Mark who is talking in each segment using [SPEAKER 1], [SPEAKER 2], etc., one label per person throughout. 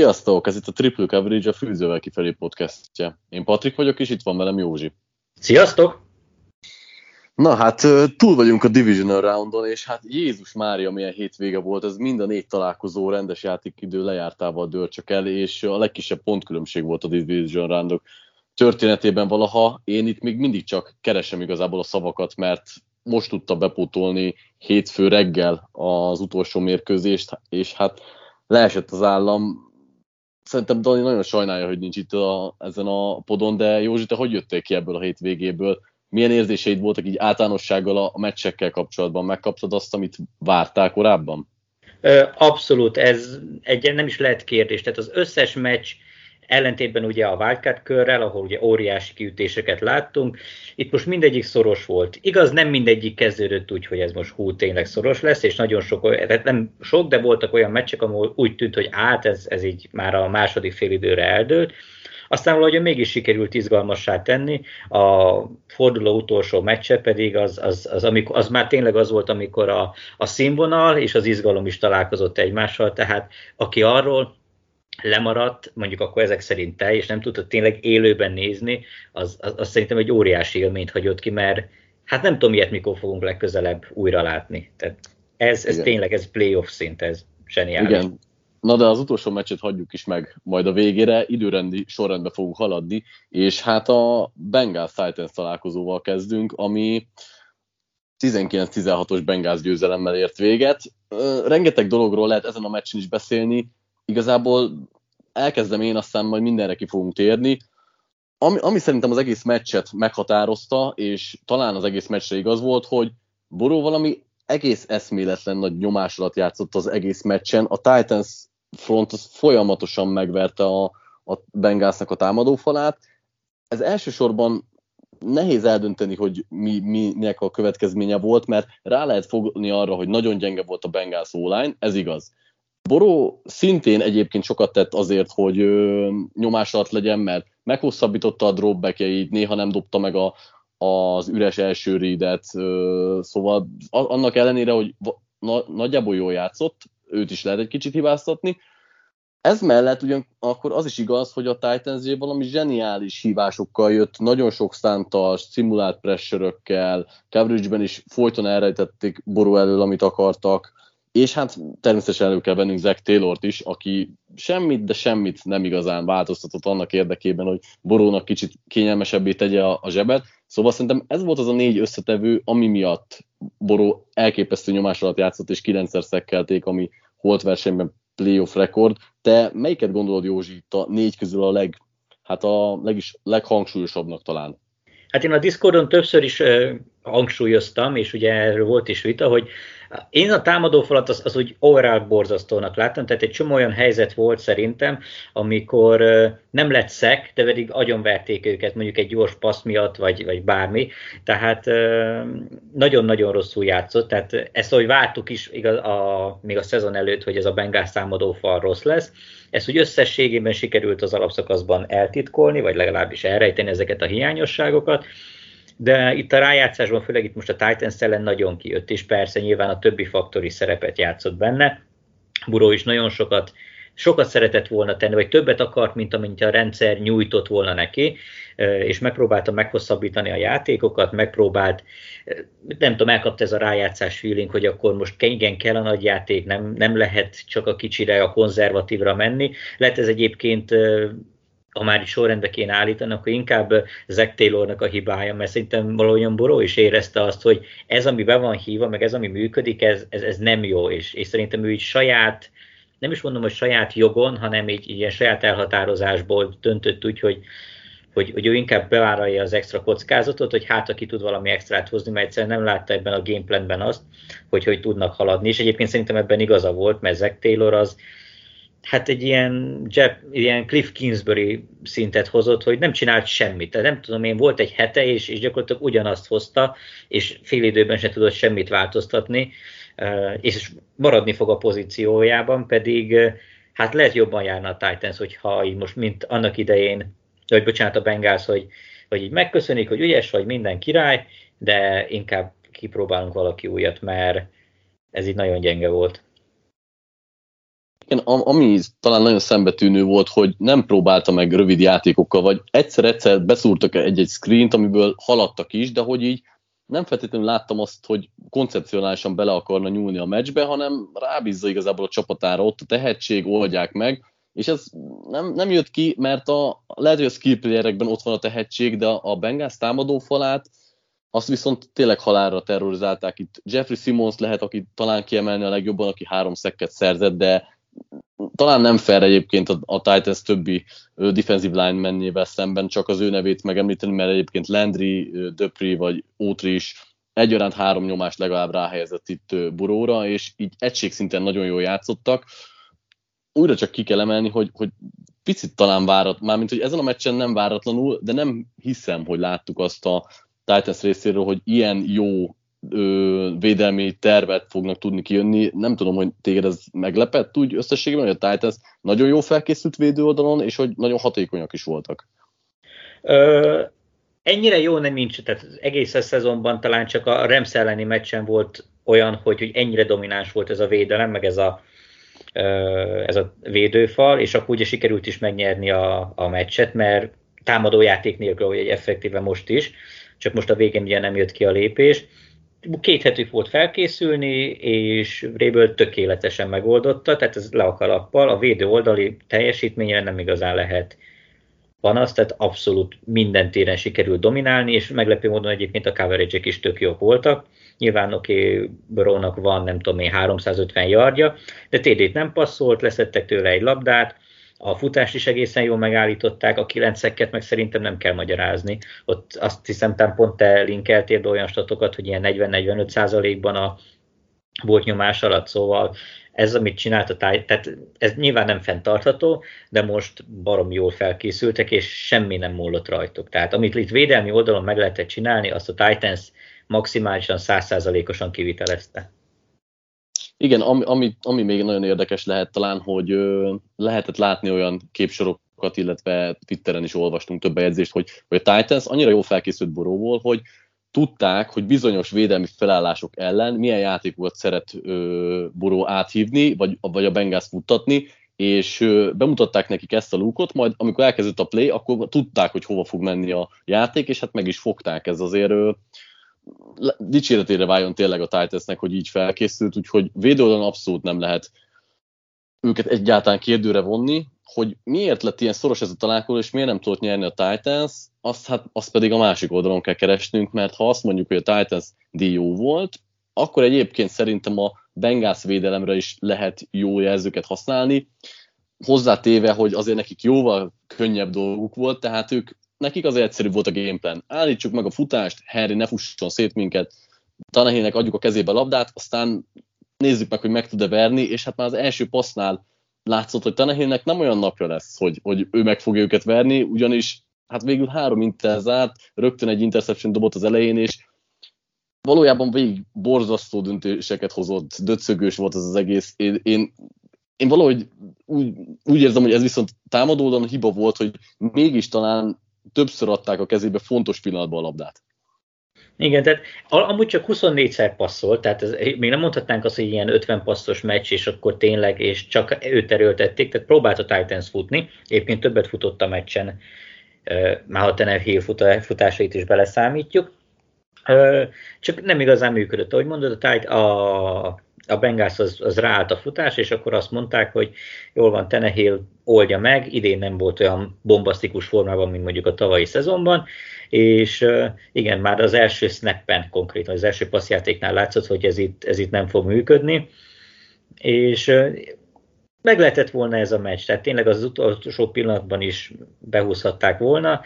[SPEAKER 1] Sziasztok! Ez itt a Triple Coverage, a Fűzővel kifelé podcastja. Én Patrik vagyok, és itt van velem Józsi.
[SPEAKER 2] Sziasztok!
[SPEAKER 1] Na hát túl vagyunk a Divisional Roundon, és hát Jézus Mária milyen hétvége volt, ez mind a négy találkozó rendes játékidő lejártával dőlt csak el, és a legkisebb pontkülönbség volt a Division Roundok történetében valaha. Én itt még mindig csak keresem igazából a szavakat, mert most tudta bepótolni hétfő reggel az utolsó mérkőzést, és hát leesett az állam, szerintem Dani nagyon sajnálja, hogy nincs itt a, ezen a podon, de Józsi, te hogy jöttél ki ebből a hétvégéből? Milyen érzéseid voltak így általánossággal a, a meccsekkel kapcsolatban? Megkaptad azt, amit vártál korábban?
[SPEAKER 2] Abszolút, ez egy nem is lehet kérdés. Tehát az összes meccs ellentétben ugye a wildcard körrel, ahol ugye óriási kiütéseket láttunk, itt most mindegyik szoros volt. Igaz, nem mindegyik kezdődött úgy, hogy ez most hú, tényleg szoros lesz, és nagyon sok, tehát nem sok, de voltak olyan meccsek, ahol úgy tűnt, hogy át, ez, ez így már a második félidőre eldőlt, aztán valahogy mégis sikerült izgalmassá tenni, a forduló utolsó meccse pedig az, az, az, amikor, az már tényleg az volt, amikor a, a színvonal és az izgalom is találkozott egymással, tehát aki arról lemaradt, mondjuk akkor ezek szerint te, és nem tudtad tényleg élőben nézni, az, az, az szerintem egy óriási élményt hagyott ki, mert hát nem tudom ilyet mikor fogunk legközelebb újra látni. Tehát ez, ez tényleg, ez playoff szint, ez zseniális. Igen.
[SPEAKER 1] Na de az utolsó meccset hagyjuk is meg majd a végére, időrendi sorrendbe fogunk haladni, és hát a Bengals Titans találkozóval kezdünk, ami 19-16-os Bengals győzelemmel ért véget. Rengeteg dologról lehet ezen a meccsen is beszélni, igazából elkezdem én, aztán majd mindenre ki fogunk térni. Ami, ami szerintem az egész meccset meghatározta, és talán az egész meccsre igaz volt, hogy Boró valami egész eszméletlen nagy nyomás alatt játszott az egész meccsen. A Titans front az folyamatosan megverte a, a Bengalsnak a támadófalát. Ez elsősorban nehéz eldönteni, hogy mi, mi, minek a következménye volt, mert rá lehet fogni arra, hogy nagyon gyenge volt a Bengals online, ez igaz. Boró szintén egyébként sokat tett azért, hogy nyomás alatt legyen, mert meghosszabbította a dropbackjeit, néha nem dobta meg a, az üres első readet, ö, szóval annak ellenére, hogy na, nagyjából jól játszott, őt is lehet egy kicsit hibáztatni. Ez mellett ugyan akkor az is igaz, hogy a Titans valami zseniális hívásokkal jött, nagyon sok szántas, szimulált pressure coverage-ben is folyton elrejtették Boró elől, amit akartak, és hát természetesen elő kell vennünk Zach Taylort is, aki semmit, de semmit nem igazán változtatott annak érdekében, hogy Borónak kicsit kényelmesebbé tegye a, a zsebet. Szóval szerintem ez volt az a négy összetevő, ami miatt Boró elképesztő nyomás alatt játszott, és kilencszer szekkelték, ami holt versenyben playoff rekord. Te melyiket gondolod, Józsi, itt a négy közül a leg, hát a legis, leghangsúlyosabbnak talán?
[SPEAKER 2] Hát én a Discordon többször is hangsúlyoztam, és ugye erről volt is vita, hogy én a támadófalat az, az úgy overall borzasztónak láttam, tehát egy csomó olyan helyzet volt szerintem, amikor nem lett szek, de pedig agyonverték őket mondjuk egy gyors passz miatt, vagy, vagy bármi. Tehát nagyon-nagyon rosszul játszott, tehát ezt, ahogy vártuk is igaz, a, még a szezon előtt, hogy ez a Bengals támadófal rossz lesz, ezt úgy összességében sikerült az alapszakaszban eltitkolni, vagy legalábbis elrejteni ezeket a hiányosságokat, de itt a rájátszásban, főleg itt most a Titans ellen nagyon kijött, és persze nyilván a többi faktor is szerepet játszott benne. Buró is nagyon sokat sokat szeretett volna tenni, vagy többet akart, mint amennyit a rendszer nyújtott volna neki, és megpróbálta meghosszabbítani a játékokat, megpróbált, nem tudom, elkapta ez a rájátszás feeling, hogy akkor most igen kell a nagy játék, nem, nem lehet csak a kicsire, a konzervatívra menni. Lehet ez egyébként ha már is sorrendbe kéne állítani, akkor inkább Zack Taylornak a hibája, mert szerintem valahogyan Boró is érezte azt, hogy ez, ami be van hívva, meg ez, ami működik, ez, ez, ez nem jó, és, és szerintem ő így saját, nem is mondom, hogy saját jogon, hanem így, így ilyen saját elhatározásból döntött úgy, hogy, hogy, hogy ő inkább bevállalja az extra kockázatot, hogy hát aki tud valami extrát hozni, mert egyszerűen nem látta ebben a gameplanben azt, hogy hogy tudnak haladni, és egyébként szerintem ebben igaza volt, mert Zack Taylor az, hát egy ilyen, Jeff, ilyen Cliff Kingsbury szintet hozott, hogy nem csinált semmit. Tehát nem tudom én, volt egy hete, és, és gyakorlatilag ugyanazt hozta, és fél időben se tudott semmit változtatni, és maradni fog a pozíciójában, pedig hát lehet jobban járna a Titans, hogyha így most, mint annak idején, vagy bocsánat, a Bengals, hogy, hogy így megköszönik, hogy ügyes vagy, minden király, de inkább kipróbálunk valaki újat, mert ez így nagyon gyenge volt.
[SPEAKER 1] Igen, ami talán nagyon szembetűnő volt, hogy nem próbálta meg rövid játékokkal, vagy egyszer-egyszer beszúrtak egy-egy screent, amiből haladtak is, de hogy így nem feltétlenül láttam azt, hogy koncepcionálisan bele akarna nyúlni a meccsbe, hanem rábízza igazából a csapatára, ott a tehetség, oldják meg, és ez nem, nem jött ki, mert a, lehet, hogy a skill playerekben ott van a tehetség, de a Bengals támadó falát, azt viszont tényleg halálra terrorizálták. Itt Jeffrey Simmons lehet, aki talán kiemelni a legjobban, aki három szekket szerzett, de talán nem fair egyébként a, a Titans többi defensive line mennével szemben, csak az ő nevét megemlíteni, mert egyébként Landry, Döpri vagy Ótri is egyaránt három nyomást legalább ráhelyezett itt Buróra, és így egységszinten nagyon jól játszottak. Újra csak ki kell emelni, hogy, hogy picit talán várat, mármint hogy ezen a meccsen nem váratlanul, de nem hiszem, hogy láttuk azt a Titans részéről, hogy ilyen jó ö, védelmi tervet fognak tudni kijönni. Nem tudom, hogy téged ez meglepett úgy összességében, hogy a Titans nagyon jó felkészült védő oldalon, és hogy nagyon hatékonyak is voltak.
[SPEAKER 2] Ö, ennyire jó nem nincs, tehát az egész a szezonban talán csak a Rams elleni meccsen volt olyan, hogy, hogy ennyire domináns volt ez a védelem, meg ez a, ez a védőfal, és akkor ugye sikerült is megnyerni a, a meccset, mert támadójáték nélkül, hogy egy effektíve most is, csak most a végén ugye nem jött ki a lépés két hetük volt felkészülni, és Réből tökéletesen megoldotta, tehát ez le a kalappal, a védő oldali teljesítményre nem igazán lehet panasz, tehát abszolút minden téren sikerült dominálni, és meglepő módon egyébként a coverage is tök jók voltak. Nyilván oké, okay, van nem tudom én 350 yardja, de TD-t nem passzolt, leszettek tőle egy labdát, a futást is egészen jól megállították, a kilenceket meg szerintem nem kell magyarázni. Ott azt hiszem, te pont te linkeltél olyan statokat, hogy ilyen 40-45 százalékban a volt nyomás alatt, szóval ez, amit csinált a táj, tehát ez nyilván nem fenntartható, de most barom jól felkészültek, és semmi nem múlott rajtuk. Tehát amit itt védelmi oldalon meg lehetett csinálni, azt a Titans maximálisan százszázalékosan kivitelezte.
[SPEAKER 1] Igen, ami, ami, ami még nagyon érdekes lehet talán, hogy ö, lehetett látni olyan képsorokat, illetve Twitteren is olvastunk több bejegyzést, hogy, hogy a Titans annyira jól felkészült boróból, hogy tudták, hogy bizonyos védelmi felállások ellen milyen játékokat szeret ö, Boró áthívni, vagy, vagy a Bengals futtatni, és ö, bemutatták nekik ezt a lúkot, majd amikor elkezdett a play, akkor tudták, hogy hova fog menni a játék, és hát meg is fogták. Ez azért ö, dicséretére váljon tényleg a Titansnek, hogy így felkészült, úgyhogy védőoldalon abszolút nem lehet őket egyáltalán kérdőre vonni, hogy miért lett ilyen szoros ez a találkozó, és miért nem tudott nyerni a Titans, azt, hát, azt pedig a másik oldalon kell keresnünk, mert ha azt mondjuk, hogy a Titans jó volt, akkor egyébként szerintem a Bengals védelemre is lehet jó jelzőket használni, hozzátéve, hogy azért nekik jóval könnyebb dolguk volt, tehát ők nekik az egyszerűbb volt a gameplan. Állítsuk meg a futást, Harry ne fusson szét minket, Tanahének adjuk a kezébe a labdát, aztán nézzük meg, hogy meg tud-e verni, és hát már az első passznál látszott, hogy Tanahének nem olyan napja lesz, hogy, hogy ő meg fogja őket verni, ugyanis hát végül három inter rögtön egy interception dobott az elején, és valójában végig borzasztó döntéseket hozott, döcögős volt az az egész. Én, én, én valahogy úgy, úgy érzem, hogy ez viszont támadódon hiba volt, hogy mégis talán többször adták a kezébe fontos pillanatban a labdát.
[SPEAKER 2] Igen, tehát amúgy csak 24-szer passzolt, tehát ez, még nem mondhatnánk azt, hogy ilyen 50 passzos meccs, és akkor tényleg, és csak őt erőltették, tehát próbált a Titans futni, éppen többet futott a meccsen, már a Tenehill futásait is beleszámítjuk, csak nem igazán működött. Ahogy mondod, a, a a Bengals az, az ráállt a futás, és akkor azt mondták, hogy jól van, Tenehill oldja meg, idén nem volt olyan bombasztikus formában, mint mondjuk a tavalyi szezonban, és igen, már az első snappen konkrétan, az első passzjátéknál látszott, hogy ez itt, ez itt nem fog működni, és meg lehetett volna ez a meccs, tehát tényleg az utolsó pillanatban is behúzhatták volna,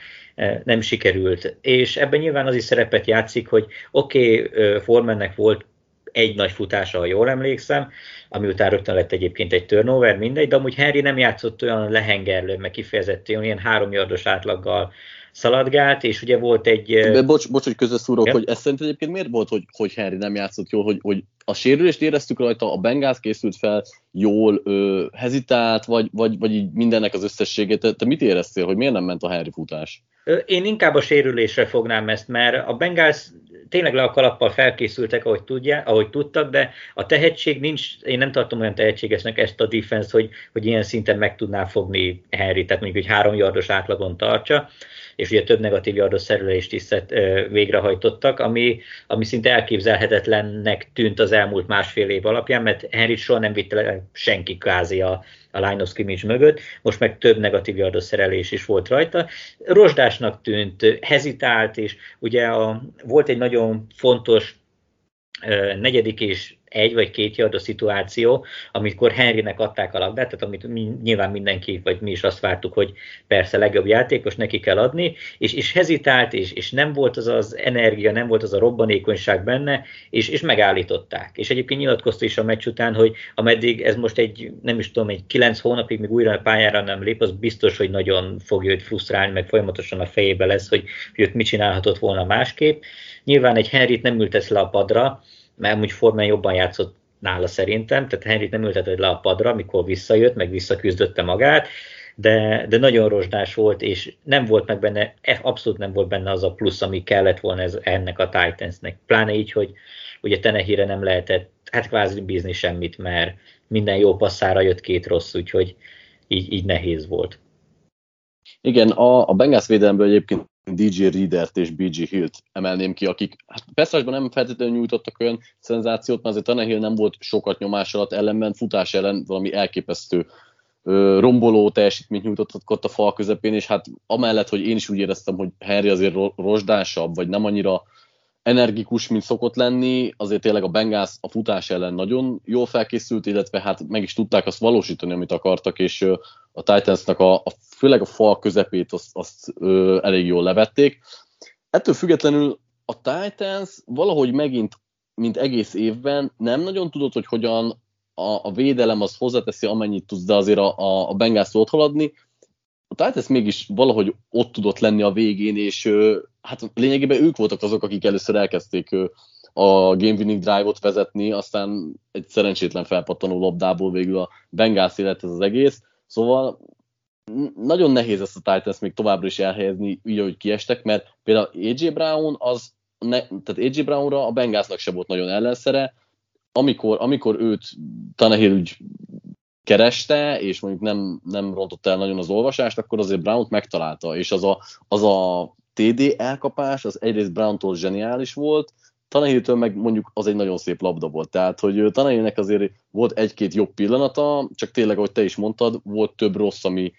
[SPEAKER 2] nem sikerült. És ebben nyilván az is szerepet játszik, hogy oké, okay, Formannek volt egy nagy futása, ha jól emlékszem, ami után rögtön lett egyébként egy turnover, mindegy, de amúgy Henry nem játszott olyan lehengerlő, meg kifejezetten ilyen három yardos átlaggal szaladgált, és ugye volt egy...
[SPEAKER 1] De bocs, bocs hogy közösszúrok, hogy ez szerint egyébként miért volt, hogy, hogy Henry nem játszott jól, hogy, hogy a sérülést éreztük rajta, a Bengals készült fel jól, ö, hezitált, vagy, vagy, vagy így mindennek az összességét. Te, te mit éreztél, hogy miért nem ment a Henry futás?
[SPEAKER 2] Én inkább a sérülésre fognám ezt, mert a Bengals tényleg le a kalappal felkészültek, ahogy, tudják, ahogy tudtak, de a tehetség nincs, én nem tartom olyan tehetségesnek ezt a defense, hogy, hogy ilyen szinten meg tudná fogni Henry, tehát mondjuk, hogy három yardos átlagon tartsa és ugye több negatív yardos szerelést is végrehajtottak, ami, ami szinte elképzelhetetlennek tűnt az elmúlt másfél év alapján, mert Henry soha nem vitte le senki kázi a, a line of scrimmage mögött, most meg több negatív yardos szerelés is volt rajta. Rozsdásnak tűnt, hezitált, és ugye a, volt egy nagyon fontos negyedik és egy vagy két a szituáció, amikor Henrynek adták a labdát, tehát amit mi, nyilván mindenki, vagy mi is azt vártuk, hogy persze legjobb játékos neki kell adni, és, és hezitált, és, és nem volt az az energia, nem volt az a robbanékonyság benne, és, és megállították. És egyébként nyilatkozta is a meccs után, hogy ameddig ez most egy, nem is tudom, egy kilenc hónapig még újra a pályára nem lép, az biztos, hogy nagyon fogja őt frusztrálni, meg folyamatosan a fejébe lesz, hogy, hogy őt mit csinálhatott volna másképp. Nyilván egy Henryt nem ültesz le a padra, mert úgy formán jobban játszott nála szerintem, tehát Henryt nem ültetett le a padra, amikor visszajött, meg visszaküzdötte magát, de, de nagyon rozsdás volt, és nem volt meg benne, e, abszolút nem volt benne az a plusz, ami kellett volna ez, ennek a Titansnek. Pláne így, hogy ugye Tenehire nem lehetett, hát kvázi bízni semmit, mert minden jó passzára jött két rossz, úgyhogy így, így nehéz volt.
[SPEAKER 1] Igen, a, a Bengals védelemből egyébként DJ Readert és BG Hill-t emelném ki, akik hát Peszrásban nem feltétlenül nyújtottak olyan szenzációt, mert azért Tannehill nem volt sokat nyomás alatt ellenben, futás ellen valami elképesztő ö, romboló teljesítményt nyújtottak ott a fal közepén, és hát amellett, hogy én is úgy éreztem, hogy Harry azért rozsdásabb, vagy nem annyira energikus, mint szokott lenni, azért tényleg a Bengals a futás ellen nagyon jól felkészült, illetve hát meg is tudták azt valósítani, amit akartak, és a Titansnak a, a főleg a fal közepét azt, azt ö, elég jól levették. Ettől függetlenül a Titans valahogy megint, mint egész évben, nem nagyon tudott, hogy hogyan a, a védelem az hozzáteszi amennyit tudsz, de azért a, a, a Bengals ott haladni. A Titans mégis valahogy ott tudott lenni a végén, és hát lényegében ők voltak azok, akik először elkezdték a game winning drive-ot vezetni, aztán egy szerencsétlen felpattanó labdából végül a Bengals lett ez az egész. Szóval nagyon nehéz ezt a Titans még továbbra is elhelyezni, így, ahogy kiestek, mert például AJ Brown az, ne, tehát AJ Brownra a Bengalsnak se volt nagyon ellenszere, amikor, amikor őt Tannehill úgy kereste, és mondjuk nem, nem rontott el nagyon az olvasást, akkor azért Brown-t megtalálta, és az a, az a TD elkapás, az egyrészt Brown-tól zseniális volt, Tanahiltől meg mondjuk az egy nagyon szép labda volt. Tehát, hogy Tanahilnek azért volt egy-két jobb pillanata, csak tényleg, ahogy te is mondtad, volt több rossz, ami,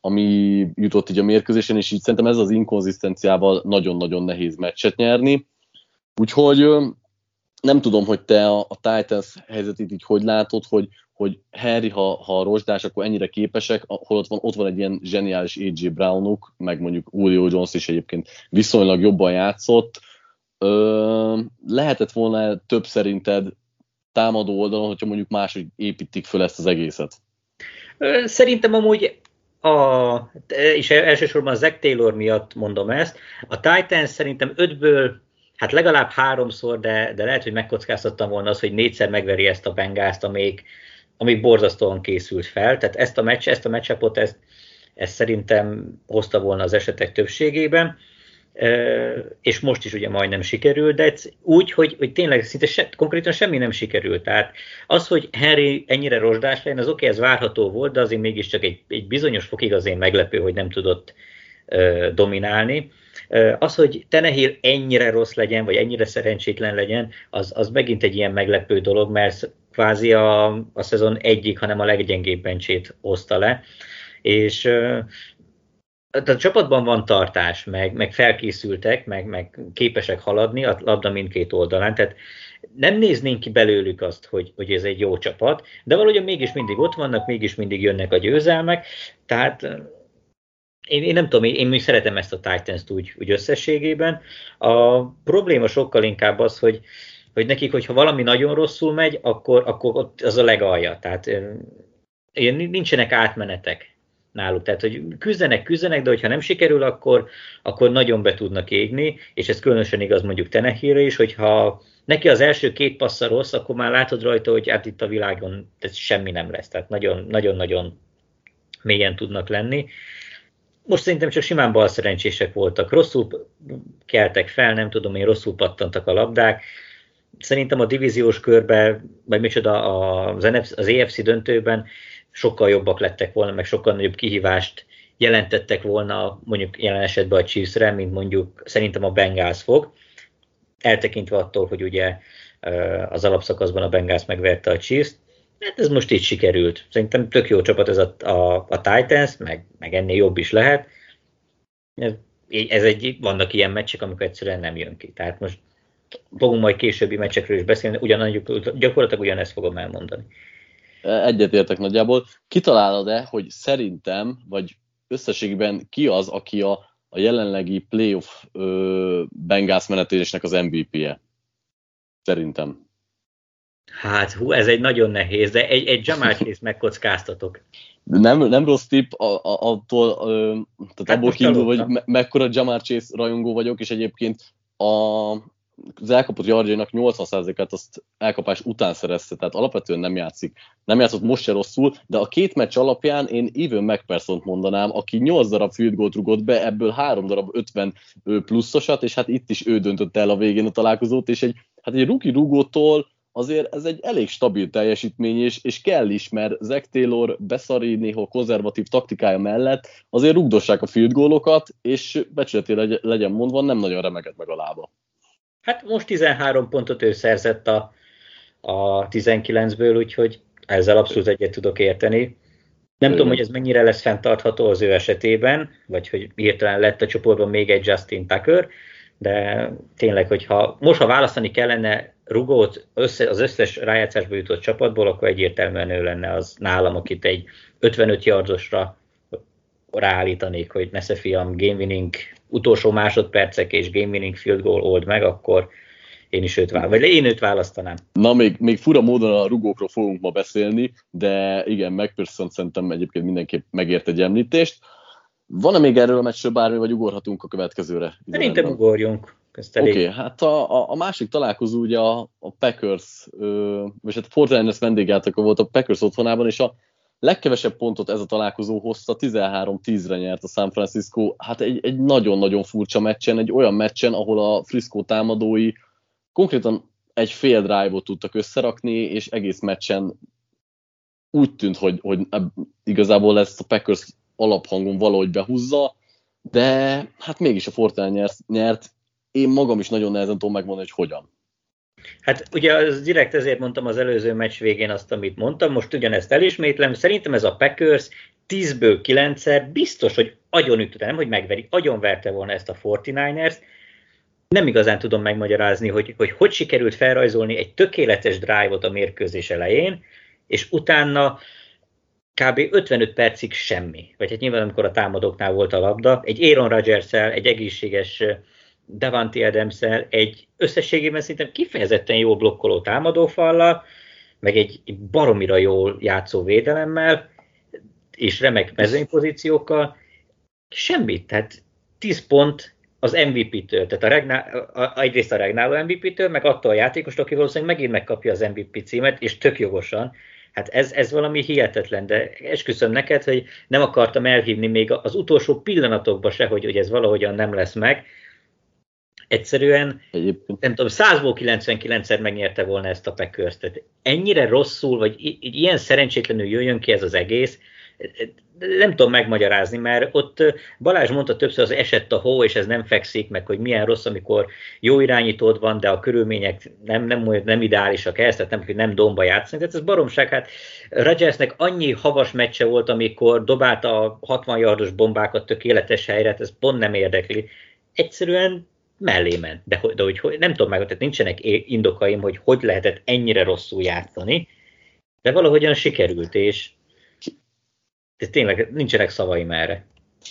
[SPEAKER 1] ami jutott így a mérkőzésen, és így szerintem ez az inkonzisztenciával nagyon-nagyon nehéz meccset nyerni. Úgyhogy nem tudom, hogy te a, a Titans helyzetét így hogy látod, hogy, hogy Harry, ha, ha rozsdás, akkor ennyire képesek, holott van, ott van egy ilyen zseniális AJ Brownuk, meg mondjuk Julio Jones is egyébként viszonylag jobban játszott. Ö, lehetett volna több szerinted támadó oldalon, hogyha mondjuk máshogy építik föl ezt az egészet?
[SPEAKER 2] Szerintem amúgy a, és elsősorban Zack Taylor miatt mondom ezt, a Titans szerintem ötből, hát legalább háromszor, de, de lehet, hogy megkockáztattam volna az, hogy négyszer megveri ezt a Bengázt, amíg, amíg borzasztóan készült fel. Tehát ezt a meccs, ezt a matchupot, ezt, ezt szerintem hozta volna az esetek többségében és most is ugye majdnem sikerült, de úgy, hogy, hogy tényleg szinte se, konkrétan semmi nem sikerült. Tehát az, hogy Henry ennyire rozsdás legyen, az oké, okay, ez várható volt, de azért mégiscsak egy, egy bizonyos fokig azért meglepő, hogy nem tudott dominálni. Az, hogy Tenehill ennyire rossz legyen, vagy ennyire szerencsétlen legyen, az, az megint egy ilyen meglepő dolog, mert kvázi a, a szezon egyik, hanem a leggyengébb bencsét hozta le. És uh, a csapatban van tartás, meg, meg felkészültek, meg, meg képesek haladni a labda mindkét oldalán, tehát nem néznénk ki belőlük azt, hogy, hogy ez egy jó csapat, de valahogy mégis mindig ott vannak, mégis mindig jönnek a győzelmek, tehát én, én nem tudom, én, én szeretem ezt a Titans-t úgy, úgy összességében. A probléma sokkal inkább az, hogy, hogy nekik, hogyha valami nagyon rosszul megy, akkor, akkor ott az a legalja. Tehát nincsenek átmenetek náluk. Tehát, hogy küzdenek, küzdenek, de hogyha nem sikerül, akkor, akkor nagyon be tudnak égni, és ez különösen igaz mondjuk Tenehire is, hogyha neki az első két passza rossz, akkor már látod rajta, hogy hát itt a világon ez semmi nem lesz. Tehát nagyon-nagyon mélyen tudnak lenni. Most szerintem csak simán balszerencsések voltak. Rosszul keltek fel, nem tudom én, rosszul pattantak a labdák. Szerintem a divíziós körbe, vagy micsoda az, NFC, az EFC döntőben sokkal jobbak lettek volna, meg sokkal nagyobb kihívást jelentettek volna mondjuk jelen esetben a Chiefsre, mint mondjuk szerintem a Bengals fog. Eltekintve attól, hogy ugye az alapszakaszban a Bengals megverte a Chiefs-t, Hát ez most így sikerült. Szerintem tök jó csapat ez a, a, a Titans, meg, meg ennél jobb is lehet. Ez, ez egy, vannak ilyen meccsek, amikor egyszerűen nem jön ki. Tehát most fogunk majd későbbi meccsekről is beszélni, ugyanannyi, gyakorlatilag ugyanezt fogom elmondani.
[SPEAKER 1] Egyetértek nagyjából. Kitalálod-e, hogy szerintem, vagy összességben ki az, aki a, a jelenlegi playoff ö, Bengals az MVP-je? Szerintem.
[SPEAKER 2] Hát, hú, ez egy nagyon nehéz, de egy, egy Jamal Chase megkockáztatok.
[SPEAKER 1] Nem, nem rossz tipp, a, a, attól, ö, tehát hát abból kiindul, hogy me, mekkora Jamal Chase rajongó vagyok, és egyébként a, az elkapott yardjainak 80%-át azt elkapás után szerezte, tehát alapvetően nem játszik. Nem játszott most se rosszul, de a két meccs alapján én Even McPherson mondanám, aki 8 darab field goal rugott be, ebből 3 darab 50 pluszosat, és hát itt is ő döntött el a végén a találkozót, és egy, hát egy rookie rugótól azért ez egy elég stabil teljesítmény, és, és kell is, mert Zach Taylor beszari néha konzervatív taktikája mellett azért rugdossák a field gólokat, és becsületi legyen mondva, nem nagyon remegett meg a lába.
[SPEAKER 2] Hát most 13 pontot ő szerzett a, a 19-ből, úgyhogy ezzel abszolút egyet tudok érteni. Nem tudom, hogy ez mennyire lesz fenntartható az ő esetében, vagy hogy hirtelen lett a csoportban még egy Justin Tucker, de tényleg, hogyha most, ha választani kellene rugót össze, az összes rájátszásba jutott csapatból, akkor egyértelműen ő lenne az nálam, akit egy 55 yardosra ráállítanék, hogy nesze fiam, game winning utolsó másodpercek és game winning field goal old meg, akkor én is őt választanám, vagy én őt választanám.
[SPEAKER 1] Na, még, még fura módon a rugókról fogunk ma beszélni, de igen, McPherson szerintem egyébként mindenképp megért egy említést. Van-e még erről a meccsről bármi, vagy ugorhatunk a következőre?
[SPEAKER 2] Szerintem ugorjunk.
[SPEAKER 1] Oké, okay, hát a, a, másik találkozó ugye a, a Packers, ö, vagy hát a Fortnite vendégjáték volt a Packers otthonában, és a legkevesebb pontot ez a találkozó hozta, 13-10-re nyert a San Francisco, hát egy, egy nagyon-nagyon furcsa meccsen, egy olyan meccsen, ahol a Frisco támadói konkrétan egy fél drive-ot tudtak összerakni, és egész meccsen úgy tűnt, hogy, hogy igazából ezt a Packers alaphangon valahogy behúzza, de hát mégis a Fortnite nyert, nyert. Én magam is nagyon nehezen tudom megmondani, hogy hogyan.
[SPEAKER 2] Hát ugye az direkt ezért mondtam az előző meccs végén azt, amit mondtam, most ugyanezt elismétlem, szerintem ez a Packers 10-ből 9-szer biztos, hogy agyon ütötte, nem hogy megveri, agyon verte volna ezt a 49ers, nem igazán tudom megmagyarázni, hogy, hogy hogy sikerült felrajzolni egy tökéletes drive-ot a mérkőzés elején, és utána kb. 55 percig semmi. Vagy hát nyilván amikor a támadóknál volt a labda, egy Aaron rodgers egy egészséges Davante adams egy összességében szerintem kifejezetten jó blokkoló támadófallal, meg egy baromira jól játszó védelemmel, és remek mezőnypozíciókkal, semmit, tehát 10 pont az MVP-től, tehát a regnál, a, egyrészt a regnáló MVP-től, meg attól a játékostól, aki valószínűleg megint megkapja az MVP címet, és tök jogosan, Hát ez, ez valami hihetetlen, de esküszöm neked, hogy nem akartam elhívni még az utolsó pillanatokban se, hogy, hogy ez valahogyan nem lesz meg. Egyszerűen, Egyébként. nem tudom, 100-ból 99-szer megnyerte volna ezt a packers Tehát ennyire rosszul, vagy ilyen szerencsétlenül jöjjön ki ez az egész, nem tudom megmagyarázni, mert ott Balázs mondta többször, az esett a hó, és ez nem fekszik, meg hogy milyen rossz, amikor jó irányítód van, de a körülmények nem, nem, nem ideálisak ehhez, tehát nem, hogy nem domba játszani. Tehát ez baromság, hát Rodgersnek annyi havas meccse volt, amikor dobálta a 60 yardos bombákat tökéletes helyre, hát ez pont nem érdekli. Egyszerűen mellé ment, de, de hogy, nem tudom meg, tehát nincsenek indokaim, hogy hogy lehetett ennyire rosszul játszani, de valahogyan sikerült, és de tényleg nincsenek szavaim erre.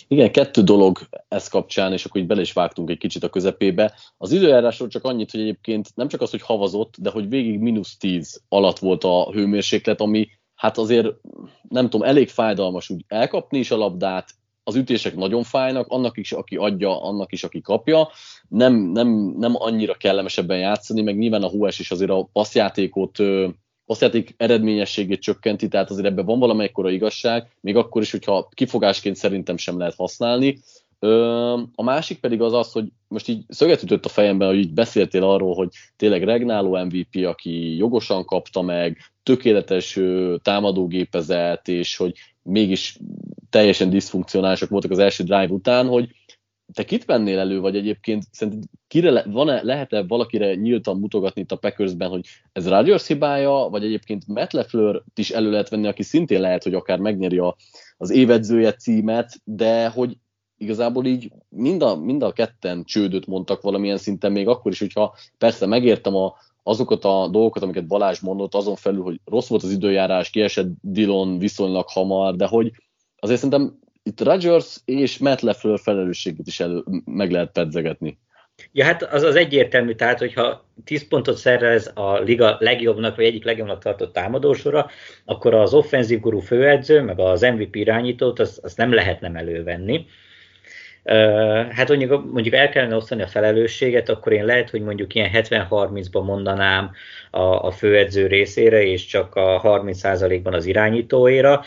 [SPEAKER 1] Igen, kettő dolog ez kapcsán, és akkor így bele is vágtunk egy kicsit a közepébe. Az időjárásról csak annyit, hogy egyébként nem csak az, hogy havazott, de hogy végig mínusz 10 alatt volt a hőmérséklet, ami hát azért nem tudom, elég fájdalmas úgy elkapni is a labdát, az ütések nagyon fájnak, annak is, aki adja, annak is, aki kapja. Nem, nem, nem annyira kellemesebben játszani, meg nyilván a HS is azért a passzjátékot játék eredményességét csökkenti, tehát azért ebben van valamelyekkora igazság, még akkor is, hogyha kifogásként szerintem sem lehet használni. A másik pedig az az, hogy most így szöget ütött a fejemben, hogy így beszéltél arról, hogy tényleg regnáló MVP, aki jogosan kapta meg, tökéletes támadógépezet, és hogy mégis teljesen diszfunkcionálisak voltak az első drive után, hogy te kit vennél elő, vagy egyébként szerinted kire le, van-e, lehet-e valakire nyíltan mutogatni itt a Packersben, hogy ez Rodgers hibája, vagy egyébként Matt lefleur is elő lehet venni, aki szintén lehet, hogy akár megnyeri a, az évedzője címet, de hogy igazából így mind a, mind a ketten csődöt mondtak valamilyen szinten, még akkor is, hogyha persze megértem a, azokat a dolgokat, amiket Balázs mondott, azon felül, hogy rossz volt az időjárás, kiesett Dillon viszonylag hamar, de hogy azért szerintem itt Rodgers és Matt LeFleur felelősségét is elő, meg lehet pedzegetni.
[SPEAKER 2] Ja, hát az az egyértelmű, tehát hogyha 10 pontot szerez a liga legjobbnak, vagy egyik legjobbnak tartott támadósora, akkor az offenzív guru főedző, meg az MVP irányítót, azt, azt nem lehet nem elővenni. Hát mondjuk, mondjuk el kellene osztani a felelősséget, akkor én lehet, hogy mondjuk ilyen 70-30-ban mondanám a, a főedző részére, és csak a 30%-ban az irányítóéra.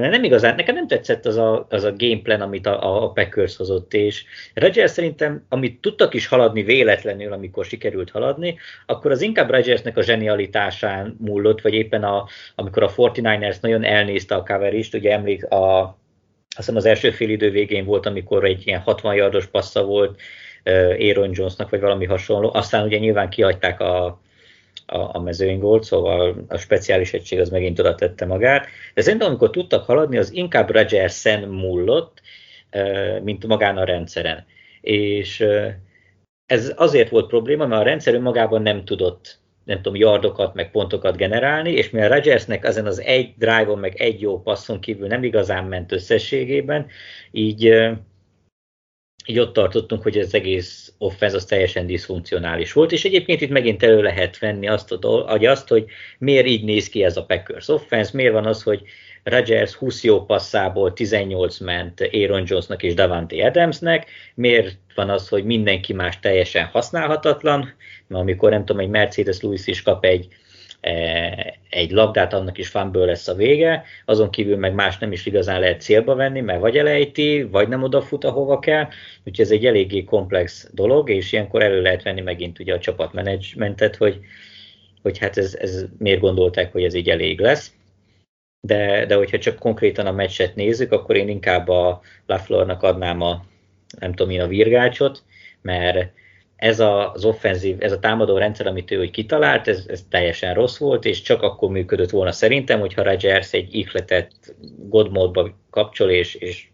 [SPEAKER 2] Nem igazán, nekem nem tetszett az a, az a gameplan, amit a, a Packers hozott, és Rodgers szerintem, amit tudtak is haladni véletlenül, amikor sikerült haladni, akkor az inkább Rodgersnek a zsenialitásán múlott, vagy éppen a, amikor a 49ers nagyon elnézte a coverist, ugye emlék a azt hiszem az első fél idő végén volt, amikor egy ilyen 60 yardos passza volt Aaron Jonesnak, vagy valami hasonló. Aztán ugye nyilván kihagyták a, a, a mezőinygólt, szóval a speciális egység az megint oda tette magát. De szerintem, amikor tudtak haladni, az inkább Rodgersen múlott, mint magán a rendszeren. És ez azért volt probléma, mert a rendszer önmagában nem tudott nem tudom, yardokat, meg pontokat generálni, és mivel Rodgersnek ezen az egy drive-on, meg egy jó passzon kívül nem igazán ment összességében, így, így ott tartottunk, hogy az egész offense az teljesen diszfunkcionális volt, és egyébként itt megint elő lehet venni azt, hogy azt, hogy miért így néz ki ez a Packers offense, miért van az, hogy Rodgers 20 jó passzából 18 ment Aaron Jonesnak és Davante Adamsnek, miért van az, hogy mindenki más teljesen használhatatlan, amikor nem tudom, egy Mercedes Lewis is kap egy, e, egy labdát, annak is fanből lesz a vége, azon kívül meg más nem is igazán lehet célba venni, mert vagy elejti, vagy nem odafut, ahova kell, úgyhogy ez egy eléggé komplex dolog, és ilyenkor elő lehet venni megint ugye a csapatmenedzsmentet, hogy, hogy hát ez, ez miért gondolták, hogy ez így elég lesz. De, de hogyha csak konkrétan a meccset nézzük, akkor én inkább a Laflornak adnám a, nem tudom én, a virgácsot, mert ez az offenzív, ez a támadó rendszer, amit ő hogy kitalált, ez, ez teljesen rossz volt, és csak akkor működött volna szerintem, hogyha Rodgers egy ihletet God módba kapcsol, és, és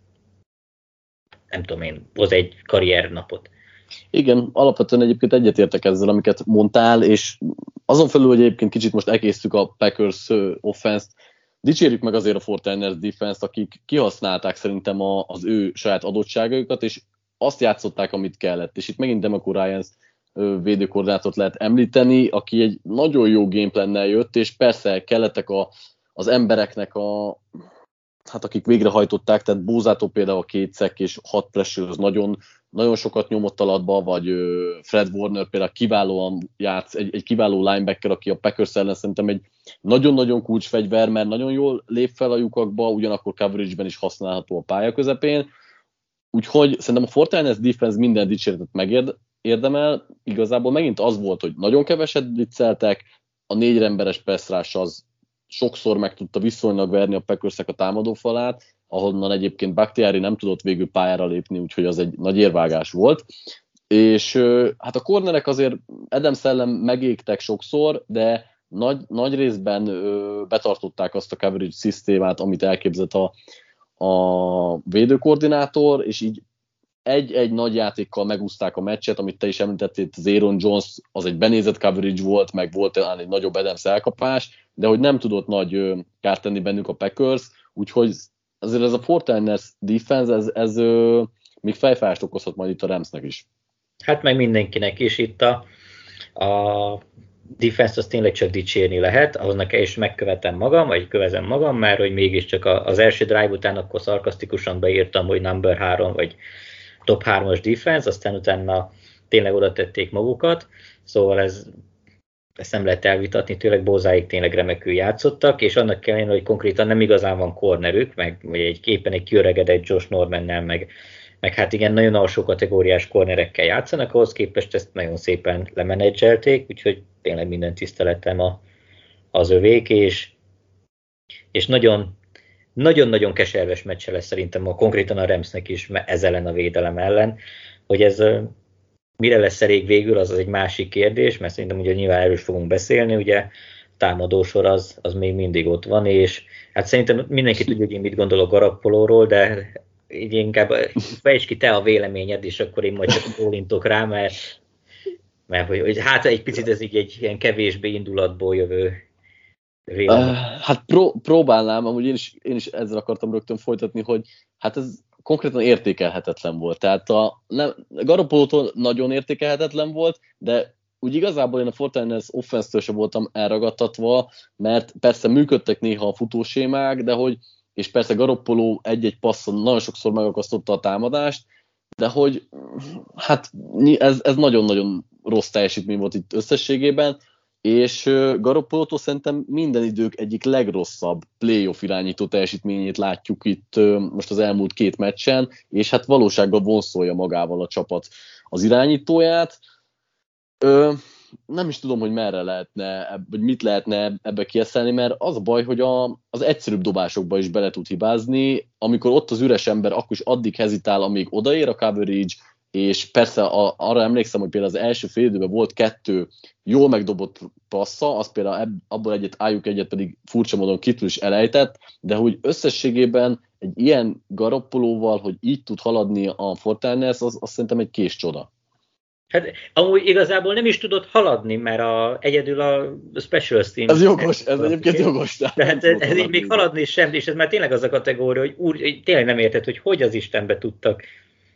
[SPEAKER 2] nem tudom én, hoz egy karriernapot.
[SPEAKER 1] Igen, alapvetően egyébként egyetértek ezzel, amiket mondtál, és azon felül, hogy egyébként kicsit most egésztük a Packers offense-t, dicsérjük meg azért a Fortiners defense akik kihasználták szerintem a, az ő saját adottságaikat, és azt játszották, amit kellett. És itt megint Demarco Ryans védőkoordinátort lehet említeni, aki egy nagyon jó gameplannel jött, és persze kellettek a, az embereknek a hát akik végrehajtották, tehát Bózátó például a két szek és hat pressure az nagyon, nagyon sokat nyomott alatba, vagy Fred Warner például kiválóan játsz, egy, egy kiváló linebacker, aki a Packers ellen szerintem egy nagyon-nagyon kulcsfegyver, mert nagyon jól lép fel a lyukakba, ugyanakkor coverage-ben is használható a pálya közepén. Úgyhogy szerintem a Fortiners defense minden dicséretet megérdemel. Igazából megint az volt, hogy nagyon keveset blitzeltek, a négy emberes pass az sokszor meg tudta viszonylag verni a packers a támadófalát, ahonnan egyébként Bakhtiari nem tudott végül pályára lépni, úgyhogy az egy nagy érvágás volt. És hát a kornerek azért Edem szellem megégtek sokszor, de nagy, nagy részben ö, betartották azt a coverage szisztémát, amit elképzett a, a védőkoordinátor, és így egy-egy nagy játékkal megúzták a meccset, amit te is említettél, az Aaron Jones, az egy benézett coverage volt, meg volt talán egy nagyobb Adams elkapás, de hogy nem tudott nagy kárt tenni bennük a Packers, úgyhogy azért ez a Fortiners defense, ez, ez még fejfájást okozhat majd itt a Ramsnek is.
[SPEAKER 2] Hát meg mindenkinek is itt a, a defense azt tényleg csak dicsérni lehet, ahhoz is megkövetem magam, vagy kövezem magam, mert hogy mégiscsak az első drive után akkor szarkasztikusan beírtam, hogy number 3, vagy top 3-as defense, aztán utána tényleg oda tették magukat, szóval ez ezt nem lehet elvitatni, tényleg Bózáik tényleg remekül játszottak, és annak ellenére, hogy konkrétan nem igazán van kornerük, meg vagy egy képen egy kiöregedett Josh Normannel, meg, meg hát igen, nagyon alsó kategóriás kornerekkel játszanak, ahhoz képest ezt nagyon szépen lemenedzselték, úgyhogy tényleg minden tiszteletem a, az övék, és, és nagyon nagyon-nagyon keserves meccse lesz szerintem a konkrétan a Remsznek is ez ellen a védelem ellen, hogy ez mire lesz elég végül, az, az egy másik kérdés, mert szerintem ugye nyilván erről is fogunk beszélni, ugye támadósor az, az még mindig ott van, és hát szerintem mindenki tudja, hogy én mit gondolok Garappolóról, de így inkább fejtsd ki te a véleményed, és akkor én majd csak bólintok rá, mert, mert hogy, hát egy picit ez így egy ilyen kevésbé indulatból jövő
[SPEAKER 1] vélemény. Uh, hát pró- próbálnám, amúgy én is, én is ezzel akartam rögtön folytatni, hogy hát ez konkrétan értékelhetetlen volt. Tehát a, nem, Garoppolótól nagyon értékelhetetlen volt, de úgy igazából én a Fortiners offense sem voltam elragadtatva, mert persze működtek néha a futósémák, de hogy, és persze Garoppoló egy-egy passzon nagyon sokszor megakasztotta a támadást, de hogy hát ez, ez nagyon-nagyon rossz teljesítmény volt itt összességében, és Garoppolótól szerintem minden idők egyik legrosszabb playoff irányító teljesítményét látjuk itt most az elmúlt két meccsen, és hát valósággal vonszolja magával a csapat az irányítóját. Nem is tudom, hogy merre lehetne, vagy mit lehetne ebbe kieszelni, mert az a baj, hogy a, az egyszerűbb dobásokba is bele tud hibázni, amikor ott az üres ember, akkor is addig hezitál, amíg odaér a coverage, és persze a, arra emlékszem, hogy például az első fél időben volt kettő jól megdobott passza, az például ebb, abból egyet álljuk egyet pedig furcsa módon kitül elejtett, de hogy összességében egy ilyen garoppolóval, hogy így tud haladni a Fortiners, az, az szerintem egy kés csoda.
[SPEAKER 2] Hát amúgy igazából nem is tudott haladni, mert a, egyedül a special team.
[SPEAKER 1] Ez jogos, ez egyébként jogos.
[SPEAKER 2] Tehát ez, ez így még haladni sem, és ez már tényleg az a kategória, hogy úr, tényleg nem érted, hogy hogy az Istenbe tudtak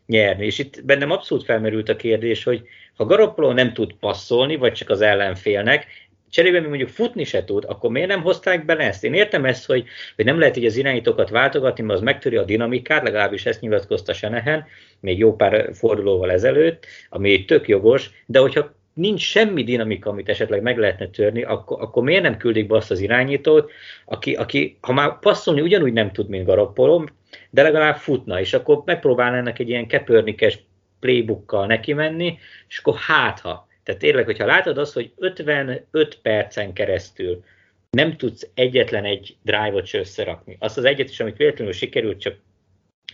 [SPEAKER 2] nyerni. És itt bennem abszolút felmerült a kérdés, hogy ha Garoppolo nem tud passzolni, vagy csak az ellenfélnek, cserébe mi mondjuk futni se tud, akkor miért nem hozták bele ezt? Én értem ezt, hogy, hogy nem lehet így az irányítókat váltogatni, mert az megtöri a dinamikát, legalábbis ezt nyilatkozta Senehen, még jó pár fordulóval ezelőtt, ami tök jogos, de hogyha nincs semmi dinamika, amit esetleg meg lehetne törni, akkor, akkor miért nem küldik be azt az irányítót, aki, aki ha már passzolni ugyanúgy nem tud, mint Garoppolo, de legalább futna, és akkor megpróbálnának egy ilyen kepörnikes playbookkal neki menni, és akkor hátha. Tehát tényleg, hogyha látod azt, hogy 55 percen keresztül nem tudsz egyetlen egy drive-ot se összerakni, azt az egyet is, amit véletlenül sikerült, csak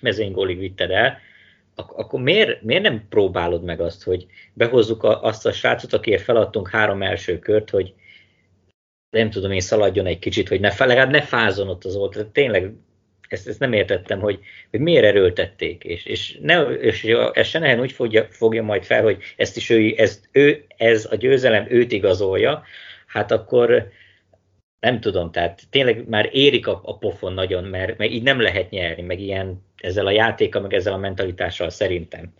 [SPEAKER 2] mezőnygólig vitted el, ak- akkor miért, miért nem próbálod meg azt, hogy behozzuk a, azt a srácot, akiért feladtunk három első kört, hogy nem tudom én, szaladjon egy kicsit, hogy ne, legalább ne fázon ott az oldal. Tényleg ezt, ezt nem értettem, hogy, hogy miért erőltették, és, és, ne, és ez se úgy fogja, fogja majd fel, hogy ezt is ő, ezt, ő, ez a győzelem őt igazolja, hát akkor nem tudom, tehát tényleg már érik a, a pofon nagyon, mert, mert így nem lehet nyerni, meg ilyen ezzel a játéka, meg ezzel a mentalitással szerintem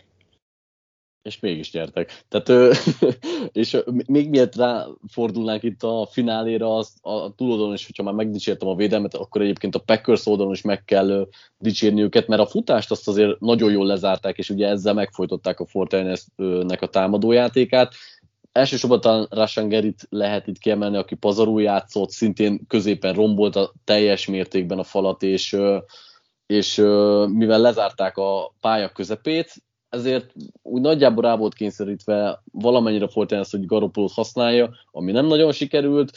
[SPEAKER 1] és mégis nyertek. Tehát, és még miért ráfordulnánk itt a fináléra, az, a túloldalon is, hogyha már megdicsértem a védelmet, akkor egyébként a Packers oldalon is meg kell dicsérni őket, mert a futást azt azért nagyon jól lezárták, és ugye ezzel megfojtották a Fortinet-nek a támadójátékát. Elsősorban talán Rashan Gerit lehet itt kiemelni, aki pazarul játszott, szintén középen rombolt a teljes mértékben a falat, és és mivel lezárták a pálya közepét, ezért úgy nagyjából rá volt kényszerítve valamennyire Fortinez, hogy Garoppolót használja, ami nem nagyon sikerült.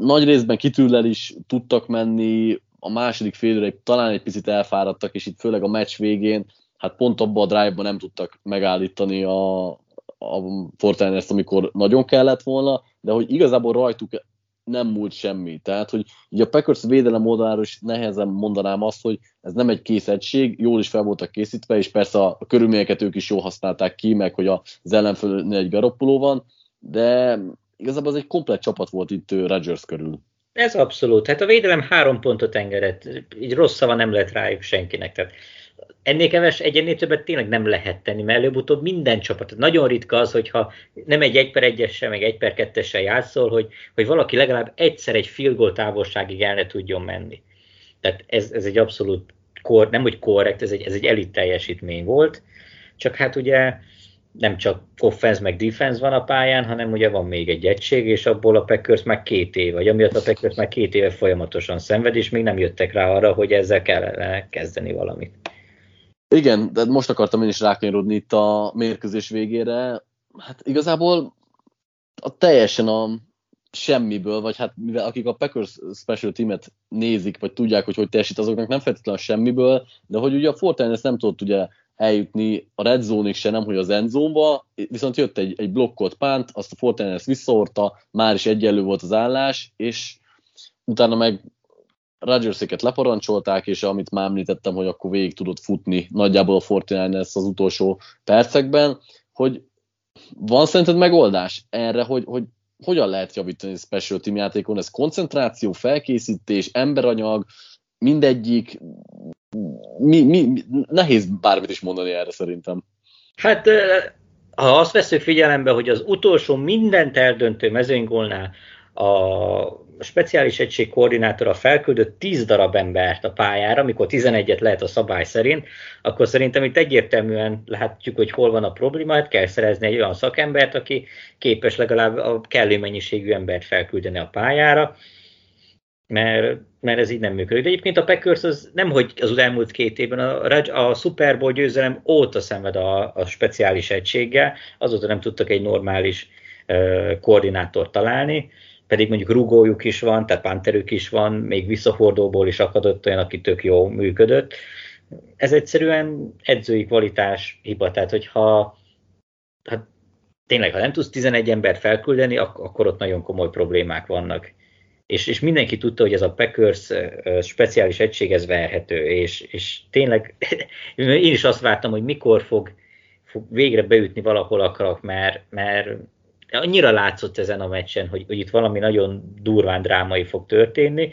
[SPEAKER 1] Nagy részben kitűllel is tudtak menni, a második félre talán egy picit elfáradtak, és itt főleg a meccs végén, hát pont abban a drive-ban nem tudtak megállítani a, a Fortinez-t, amikor nagyon kellett volna, de hogy igazából rajtuk nem múlt semmi. Tehát, hogy így a Packers védelem oldaláról is nehezen mondanám azt, hogy ez nem egy kész egység, jól is fel voltak készítve, és persze a, a körülményeket ők is jól használták ki, meg hogy az ellenfélnél egy garoppoló van, de igazából ez egy komplet csapat volt itt Rodgers körül.
[SPEAKER 2] Ez abszolút. Hát a védelem három pontot engedett. Így rossz szava nem lehet rájuk senkinek. Tehát ennél keves, egy ennél többet tényleg nem lehet tenni, mert előbb-utóbb minden csapat, nagyon ritka az, hogyha nem egy 1 per 1 meg 1 per 2 játszol, hogy, hogy valaki legalább egyszer egy field goal távolságig el ne tudjon menni. Tehát ez, ez egy abszolút, kor, nem úgy korrekt, ez egy, ez egy elit teljesítmény volt, csak hát ugye nem csak offense meg defense van a pályán, hanem ugye van még egy egység, és abból a Packers meg két év, vagy amiatt a Packers meg két éve folyamatosan szenved, és még nem jöttek rá arra, hogy ezzel kellene kezdeni valamit.
[SPEAKER 1] Igen, de most akartam én is rákanyarodni itt a mérkőzés végére. Hát igazából a teljesen a semmiből, vagy hát mivel akik a Packers Special Teamet nézik, vagy tudják, hogy hogy teljesít, azoknak nem feltétlenül a semmiből, de hogy ugye a Fortnite nem tudott ugye eljutni a red zone se, nem hogy az end zone-ba, viszont jött egy, egy blokkolt pánt, azt a Fortnite visszaorta, már is egyenlő volt az állás, és utána meg Rodgerséket leparancsolták, és amit már említettem, hogy akkor végig tudott futni nagyjából a Fortnite az utolsó percekben, hogy van szerinted megoldás erre, hogy, hogy hogyan lehet javítani a special team játékon? Ez koncentráció, felkészítés, emberanyag, mindegyik, mi, mi, nehéz bármit is mondani erre szerintem.
[SPEAKER 2] Hát ha azt veszük figyelembe, hogy az utolsó mindent eldöntő mezőnygólnál a speciális egység koordinátora felküldött 10 darab embert a pályára, amikor 11-et lehet a szabály szerint, akkor szerintem itt egyértelműen látjuk, hogy hol van a probléma, hát kell szerezni egy olyan szakembert, aki képes legalább a kellő mennyiségű embert felküldeni a pályára, mert, mert ez így nem működik. De egyébként a Packers az nem, hogy az elmúlt két évben a, a Super Bowl győzelem óta szenved a, a speciális egységgel, azóta nem tudtak egy normális uh, koordinátort találni, pedig mondjuk rugójuk is van, tehát panterük is van, még visszahordóból is akadott olyan, aki tök jó működött. Ez egyszerűen edzői kvalitás hiba, tehát hogyha hát tényleg, ha nem tudsz 11 embert felküldeni, ak- akkor ott nagyon komoly problémák vannak. És, és mindenki tudta, hogy ez a Packers speciális egység, ez verhető, és, és tényleg én is azt vártam, hogy mikor fog, fog végre beütni valahol a krak, mert, mert annyira látszott ezen a meccsen, hogy, hogy itt valami nagyon durván drámai fog történni.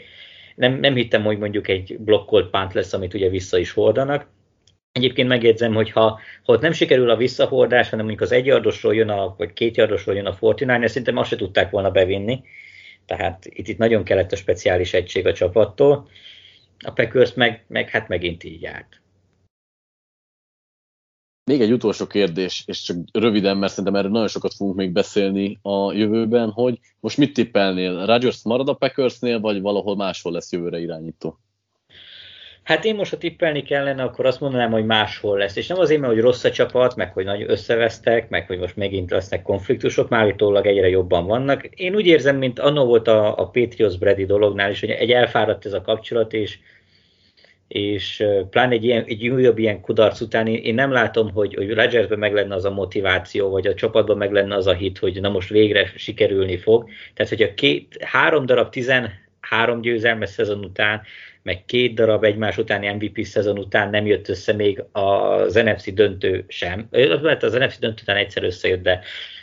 [SPEAKER 2] Nem, nem hittem, hogy mondjuk egy blokkolt pánt lesz, amit ugye vissza is hordanak. Egyébként megjegyzem, hogy ha, ha ott nem sikerül a visszahordás, hanem mondjuk az egyardosról jön a, vagy kétjardosról jön a Fortinány, szerintem azt se tudták volna bevinni. Tehát itt, itt nagyon kellett a speciális egység a csapattól. A Packers meg, meg hát megint így járt.
[SPEAKER 1] Még egy utolsó kérdés, és csak röviden, mert szerintem erről nagyon sokat fogunk még beszélni a jövőben, hogy most mit tippelnél? Rodgers marad a Packersnél, vagy valahol máshol lesz jövőre irányító?
[SPEAKER 2] Hát én most, ha tippelni kellene, akkor azt mondanám, hogy máshol lesz. És nem azért, mert hogy rossz a csapat, meg hogy nagy összevesztek, meg hogy most megint lesznek konfliktusok, már állítólag egyre jobban vannak. Én úgy érzem, mint annó volt a, a Patriots Brady dolognál is, hogy egy elfáradt ez a kapcsolat, és és pláne egy, ilyen, egy újabb ilyen kudarc után én, nem látom, hogy, hogy Rodgersben meg lenne az a motiváció, vagy a csapatban meg lenne az a hit, hogy na most végre sikerülni fog. Tehát, hogy a két, három darab 13 győzelmes szezon után, meg két darab egymás utáni MVP szezon után nem jött össze még az NFC döntő sem. Lehet az NFC döntő után egyszer összejött, de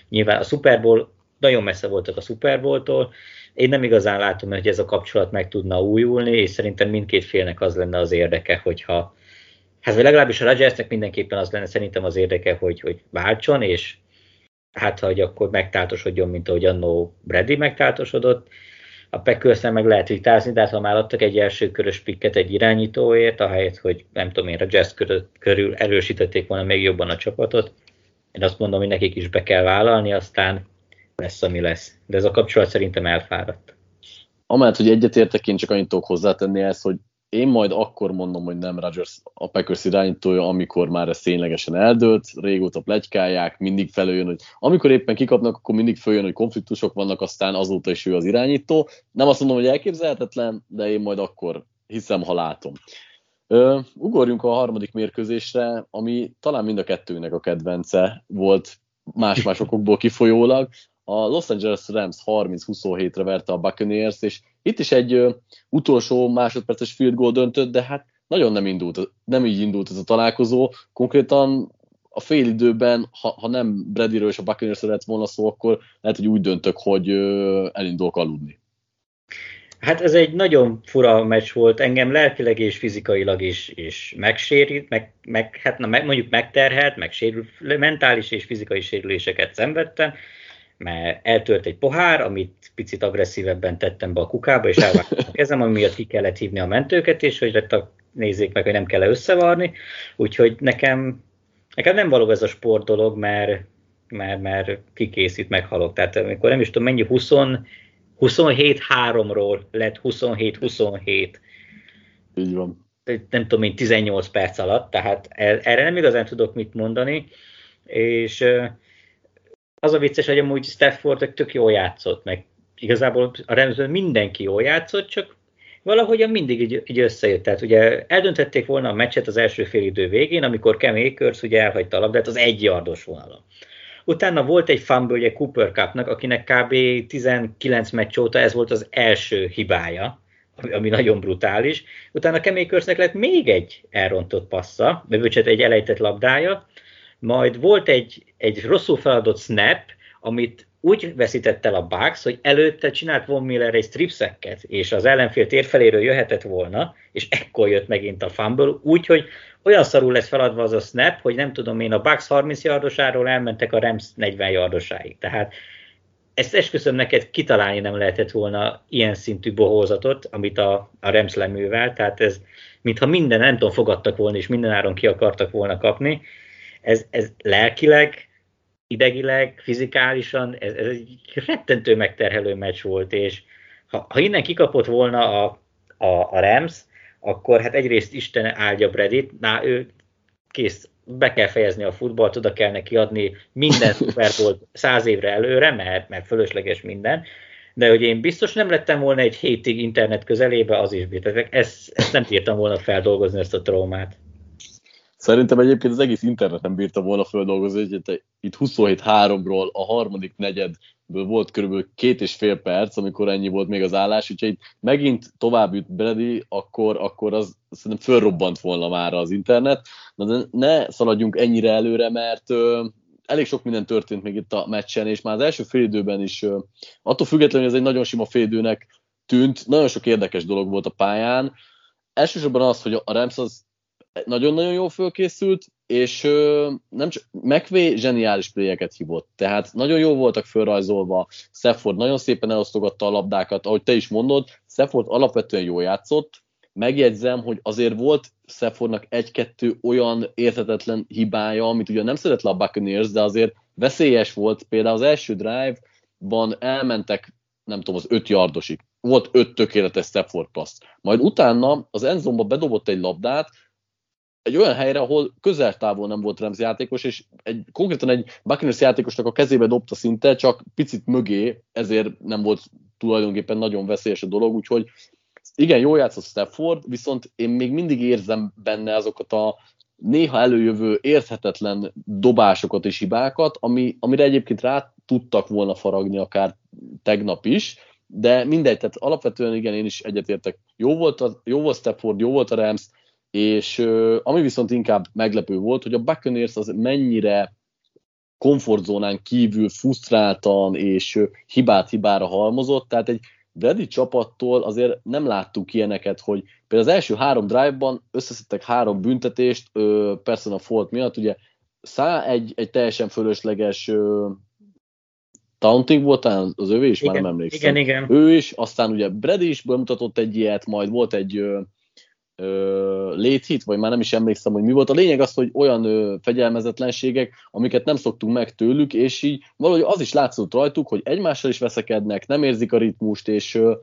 [SPEAKER 2] nyilván a Super Bowl nagyon messze voltak a Super Bowl-tól, én nem igazán látom, hogy ez a kapcsolat meg tudna újulni, és szerintem mindkét félnek az lenne az érdeke, hogyha hát vagy legalábbis a Rodgersnek mindenképpen az lenne szerintem az érdeke, hogy, hogy váltson, és hát hogy akkor megtáltosodjon, mint ahogy annó Brady megtáltosodott. A packers meg lehet vitázni, de hát ha már adtak egy első körös pikket egy irányítóért, ahelyett, hogy nem tudom én, a jazz körül erősítették volna még jobban a csapatot, én azt mondom, hogy nekik is be kell vállalni, aztán lesz, ami lesz. De ez a kapcsolat szerintem elfáradt.
[SPEAKER 1] Amellett, hogy egyetértek, én csak annyit tudok hozzátenni ezt, hogy én majd akkor mondom, hogy nem Rodgers a Packers irányítója, amikor már ez ténylegesen eldőlt, régóta plegykálják, mindig felőjön, hogy amikor éppen kikapnak, akkor mindig följön, hogy konfliktusok vannak, aztán azóta is ő az irányító. Nem azt mondom, hogy elképzelhetetlen, de én majd akkor hiszem, ha látom. Ö, ugorjunk a harmadik mérkőzésre, ami talán mind a kettőnek a kedvence volt más-más okokból kifolyólag a Los Angeles Rams 30-27-re verte a Buccaneers, és itt is egy ö, utolsó másodperces field goal döntött, de hát nagyon nem indult, nem így indult ez a találkozó. Konkrétan a fél időben, ha, ha nem Bradyről és a buccaneers lett volna szó, akkor lehet, hogy úgy döntök, hogy ö, elindulok aludni.
[SPEAKER 2] Hát ez egy nagyon fura meccs volt, engem lelkileg és fizikailag is, is megsérült, meg, meg, hát na, meg, mondjuk megterhelt, meg sérül, mentális és fizikai sérüléseket szenvedtem, mert eltört egy pohár, amit picit agresszívebben tettem be a kukába, és elvágtam a kezem, ami miatt ki kellett hívni a mentőket, és hogy nézzék meg, hogy nem kell összevarni. Úgyhogy nekem Nekem nem való ez a sport dolog, mert, mert, mert kikészít, meghalok. Tehát amikor nem is tudom mennyi, 20, 27-3-ról lett 27-27.
[SPEAKER 1] Így van.
[SPEAKER 2] Nem tudom én, 18 perc alatt, tehát erre nem igazán tudok mit mondani, és az a vicces, hogy amúgy Stafford tök jól játszott, meg igazából a Ramsből mindenki jól játszott, csak valahogyan mindig így, így összejött. Tehát ugye eldöntették volna a meccset az első fél idő végén, amikor Cam Akers ugye elhagyta a labdát az egy yardos vonalon. Utána volt egy fumble Cooper Cupnak, akinek kb. 19 meccs óta ez volt az első hibája, ami nagyon brutális. Utána Cam Akersnek lett még egy elrontott passza, vagy egy elejtett labdája, majd volt egy, egy rosszul feladott snap, amit úgy veszített el a Bucks, hogy előtte csinált Von Miller egy stripszekket, és az ellenfél térfeléről jöhetett volna, és ekkor jött megint a fumble, úgyhogy olyan szarul lesz feladva az a snap, hogy nem tudom én, a Bucks 30 yardosáról elmentek a Rams 40 yardosáig. Tehát ezt esküszöm neked kitalálni nem lehetett volna ilyen szintű bohózatot, amit a, a Rams leművel, tehát ez mintha minden, nem tudom, fogadtak volna, és minden áron ki akartak volna kapni. Ez, ez lelkileg idegileg, fizikálisan, ez, ez egy rettentő megterhelő meccs volt, és ha, ha innen kikapott volna a, a, a Rams, akkor hát egyrészt Isten áldja Bredit, na ő kész, be kell fejezni a futballt, oda kell neki adni minden Super volt száz évre előre, mert, mert fölösleges minden, de hogy én biztos nem lettem volna egy hétig internet közelébe, az is bírtak. Ezt, ezt nem bírtam volna feldolgozni, ezt a traumát.
[SPEAKER 1] Szerintem egyébként az egész internet nem bírta volna földolgozni, hogy itt 27-3-ról a harmadik negyedből volt körülbelül két és fél perc, amikor ennyi volt még az állás, úgyhogy itt megint tovább jut Brady, akkor, akkor az szerintem fölrobbant volna már az internet. Na de ne szaladjunk ennyire előre, mert elég sok minden történt még itt a meccsen, és már az első félidőben is, attól függetlenül, hogy ez egy nagyon sima félidőnek tűnt, nagyon sok érdekes dolog volt a pályán. Elsősorban az, hogy a Rams az nagyon-nagyon jól fölkészült, és ö, nem csak McVay zseniális pléjeket hívott, tehát nagyon jó voltak fölrajzolva, Stafford nagyon szépen elosztogatta a labdákat, ahogy te is mondod, Stafford alapvetően jól játszott, megjegyzem, hogy azért volt Staffordnak egy-kettő olyan érthetetlen hibája, amit ugye nem szeret le de azért veszélyes volt, például az első drive-ban elmentek nem tudom, az öt yardosig. Volt öt tökéletes Stafford passz. Majd utána az enzomba bedobott egy labdát, egy olyan helyre, ahol közel távol nem volt Rams játékos, és egy, konkrétan egy Buccaneers játékosnak a kezébe dobta szinte, csak picit mögé, ezért nem volt tulajdonképpen nagyon veszélyes a dolog, úgyhogy igen, jól játszott Stafford, viszont én még mindig érzem benne azokat a néha előjövő érthetetlen dobásokat és hibákat, ami, amire egyébként rá tudtak volna faragni akár tegnap is, de mindegy, tehát alapvetően igen, én is egyetértek. Jó volt, a, jó volt Stafford, jó volt a Rams, és ami viszont inkább meglepő volt, hogy a Buccaneers az mennyire komfortzónán kívül frusztráltan és hibát hibára halmozott, tehát egy Brady csapattól azért nem láttuk ilyeneket, hogy például az első három drive-ban összeszedtek három büntetést, persze a fault miatt, ugye szá egy, egy teljesen fölösleges taunting volt talán az övé is, igen, már nem emlékszem.
[SPEAKER 2] Igen, igen.
[SPEAKER 1] Ő is, aztán ugye Brady is bemutatott egy ilyet, majd volt egy léthit, vagy már nem is emlékszem, hogy mi volt. A lényeg az, hogy olyan ö, fegyelmezetlenségek, amiket nem szoktunk meg tőlük, és így valahogy az is látszott rajtuk, hogy egymással is veszekednek, nem érzik a ritmust, és ö,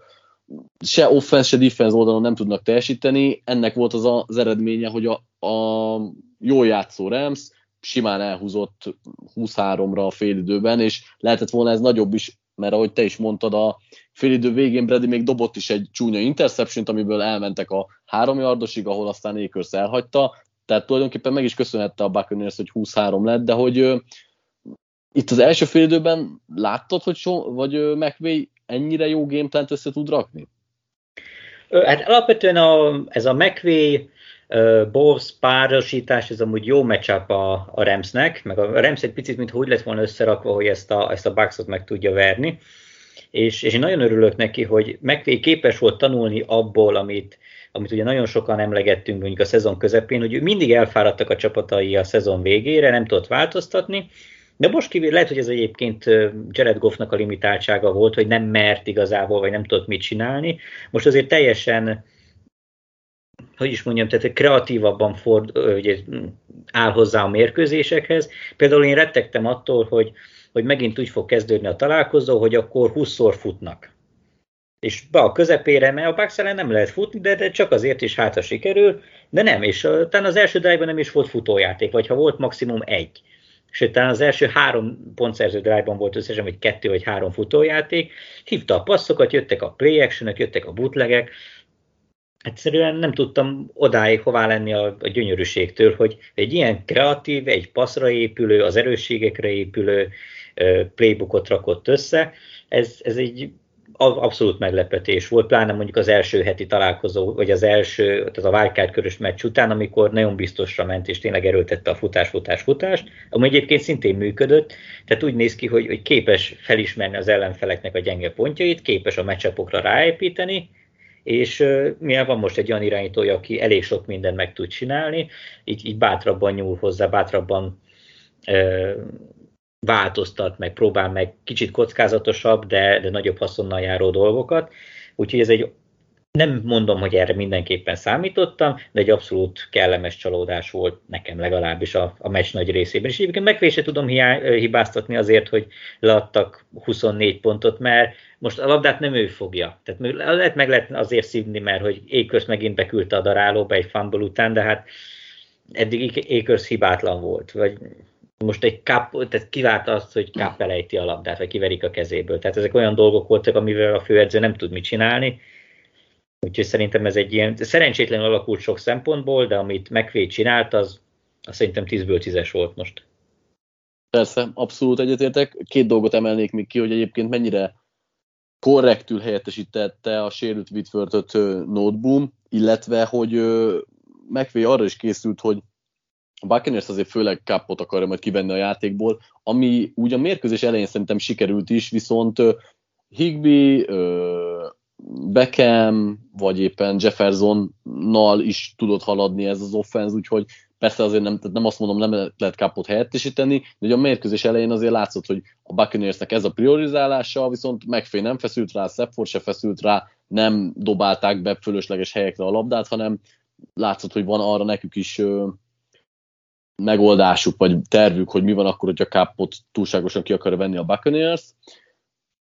[SPEAKER 1] se offense, se defense oldalon nem tudnak teljesíteni. Ennek volt az a, az eredménye, hogy a, a jól játszó Rams simán elhúzott 23-ra a félidőben, és lehetett volna ez nagyobb is, mert ahogy te is mondtad, a félidő végén Brady még dobott is egy csúnya interception amiből elmentek a három yardosig, ahol aztán Akers elhagyta, tehát tulajdonképpen meg is köszönhette a Buccaneers, hogy 23 lett, de hogy uh, itt az első félidőben láttad, hogy so, vagy uh, McVay ennyire jó gameplant össze tud rakni?
[SPEAKER 2] Hát alapvetően a, ez a McVay uh, Bowles párosítás, ez amúgy jó matchup a, a Ramsnek, meg a Rams egy picit, mint úgy lett volna összerakva, hogy ezt a, ezt a Bucksot meg tudja verni és, és én nagyon örülök neki, hogy McVay képes volt tanulni abból, amit, amit ugye nagyon sokan emlegettünk mondjuk a szezon közepén, hogy mindig elfáradtak a csapatai a szezon végére, nem tudott változtatni, de most kívül lehet, hogy ez egyébként Jared Goffnak a limitáltsága volt, hogy nem mert igazából, vagy nem tudott mit csinálni. Most azért teljesen hogy is mondjam, tehát kreatívabban ford, ugye, áll hozzá a mérkőzésekhez. Például én rettegtem attól, hogy, hogy megint úgy fog kezdődni a találkozó, hogy akkor 20-szor futnak. És be a közepére, mert a Bucks nem lehet futni, de, de csak azért is hátra sikerül, de nem, és talán az első drive nem is volt futójáték, vagy ha volt maximum egy. És talán az első három pontszerző drive-ban volt összesen, vagy kettő vagy három futójáték, hívta a passzokat, jöttek a play action jöttek a bootlegek, egyszerűen nem tudtam odáig hová lenni a, a gyönyörűségtől, hogy egy ilyen kreatív, egy passzra épülő, az erősségekre épülő playbookot rakott össze, ez, ez egy abszolút meglepetés volt, pláne mondjuk az első heti találkozó, vagy az első, tehát a wildcard körös meccs után, amikor nagyon biztosra ment, és tényleg erőltette a futás, futás, futást, ami egyébként szintén működött, tehát úgy néz ki, hogy, hogy képes felismerni az ellenfeleknek a gyenge pontjait, képes a meccsapokra ráépíteni, és mivel van most egy olyan irányítója, aki elég sok mindent meg tud csinálni, így, így bátrabban nyúl hozzá, bátrabban uh, változtat, meg próbál meg kicsit kockázatosabb, de, de nagyobb haszonnal járó dolgokat. Úgyhogy ez egy, nem mondom, hogy erre mindenképpen számítottam, de egy abszolút kellemes csalódás volt nekem legalábbis a, a meccs nagy részében. És egyébként megfésre tudom hiá, hibáztatni azért, hogy leadtak 24 pontot, mert most a labdát nem ő fogja. Tehát lehet meg lehet azért szívni, mert hogy Ékörs megint beküldte a darálóba egy fumble után, de hát eddig Ékörs hibátlan volt, vagy most egy káp, tehát kivált azt, hogy káp elejti a labdát, vagy kiverik a kezéből. Tehát ezek olyan dolgok voltak, amivel a főedző nem tud mit csinálni. Úgyhogy szerintem ez egy ilyen, szerencsétlen alakult sok szempontból, de amit McVay csinált, az, az szerintem 10-ből 10 volt most.
[SPEAKER 1] Persze, abszolút egyetértek. Két dolgot emelnék még ki, hogy egyébként mennyire korrektül helyettesítette a sérült Whitworth-öt Noteboom, illetve hogy McVay arra is készült, hogy a Buccaneers azért főleg kapot akarja majd kivenni a játékból, ami úgy a mérkőzés elején szerintem sikerült is, viszont Higby, Beckham, vagy éppen Jeffersonnal is tudott haladni ez az offense, úgyhogy persze azért nem, nem azt mondom, nem lehet kapot helyettesíteni, de a mérkőzés elején azért látszott, hogy a Buccaneersnek ez a priorizálása, viszont megfél nem feszült rá, Szepford se feszült rá, nem dobálták be fölösleges helyekre a labdát, hanem látszott, hogy van arra nekük is megoldásuk, vagy tervük, hogy mi van akkor, hogyha Kápot túlságosan ki akarja venni a Buccaneers.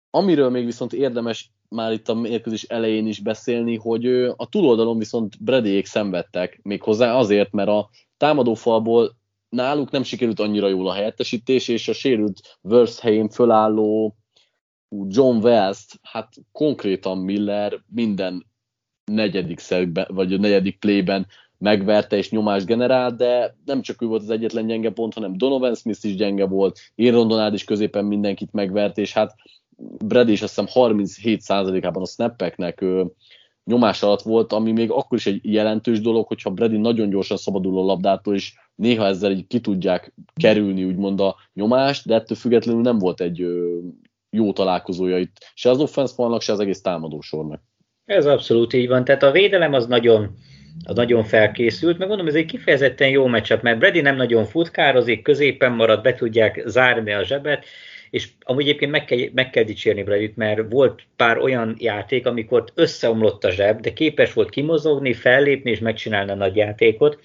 [SPEAKER 1] Amiről még viszont érdemes már itt a mérkőzés elején is beszélni, hogy a túloldalon viszont Bradyék szenvedtek, méghozzá azért, mert a támadófalból náluk nem sikerült annyira jól a helyettesítés, és a sérült helyén fölálló John West, hát konkrétan Miller minden negyedik szegben, vagy a negyedik playben megverte és nyomást generált, de nem csak ő volt az egyetlen gyenge pont, hanem Donovan Smith is gyenge volt, Aaron Donald is középen mindenkit megvert, és hát Brady is azt hiszem 37%-ában a snappeknek nyomás alatt volt, ami még akkor is egy jelentős dolog, hogyha Brady nagyon gyorsan szabadul a labdától, és néha ezzel így ki tudják kerülni úgymond a nyomást, de ettől függetlenül nem volt egy jó találkozója itt, se az offense se az egész támadósornak.
[SPEAKER 2] Ez abszolút így van, tehát a védelem az nagyon az nagyon felkészült, meg mondom, ez egy kifejezetten jó meccsap, mert Brady nem nagyon futkározik, középen marad, be tudják zárni a zsebet, és amúgy egyébként meg kell, meg kell dicsérni Bradyt, mert volt pár olyan játék, amikor összeomlott a zseb, de képes volt kimozogni, fellépni és megcsinálni a nagy játékot.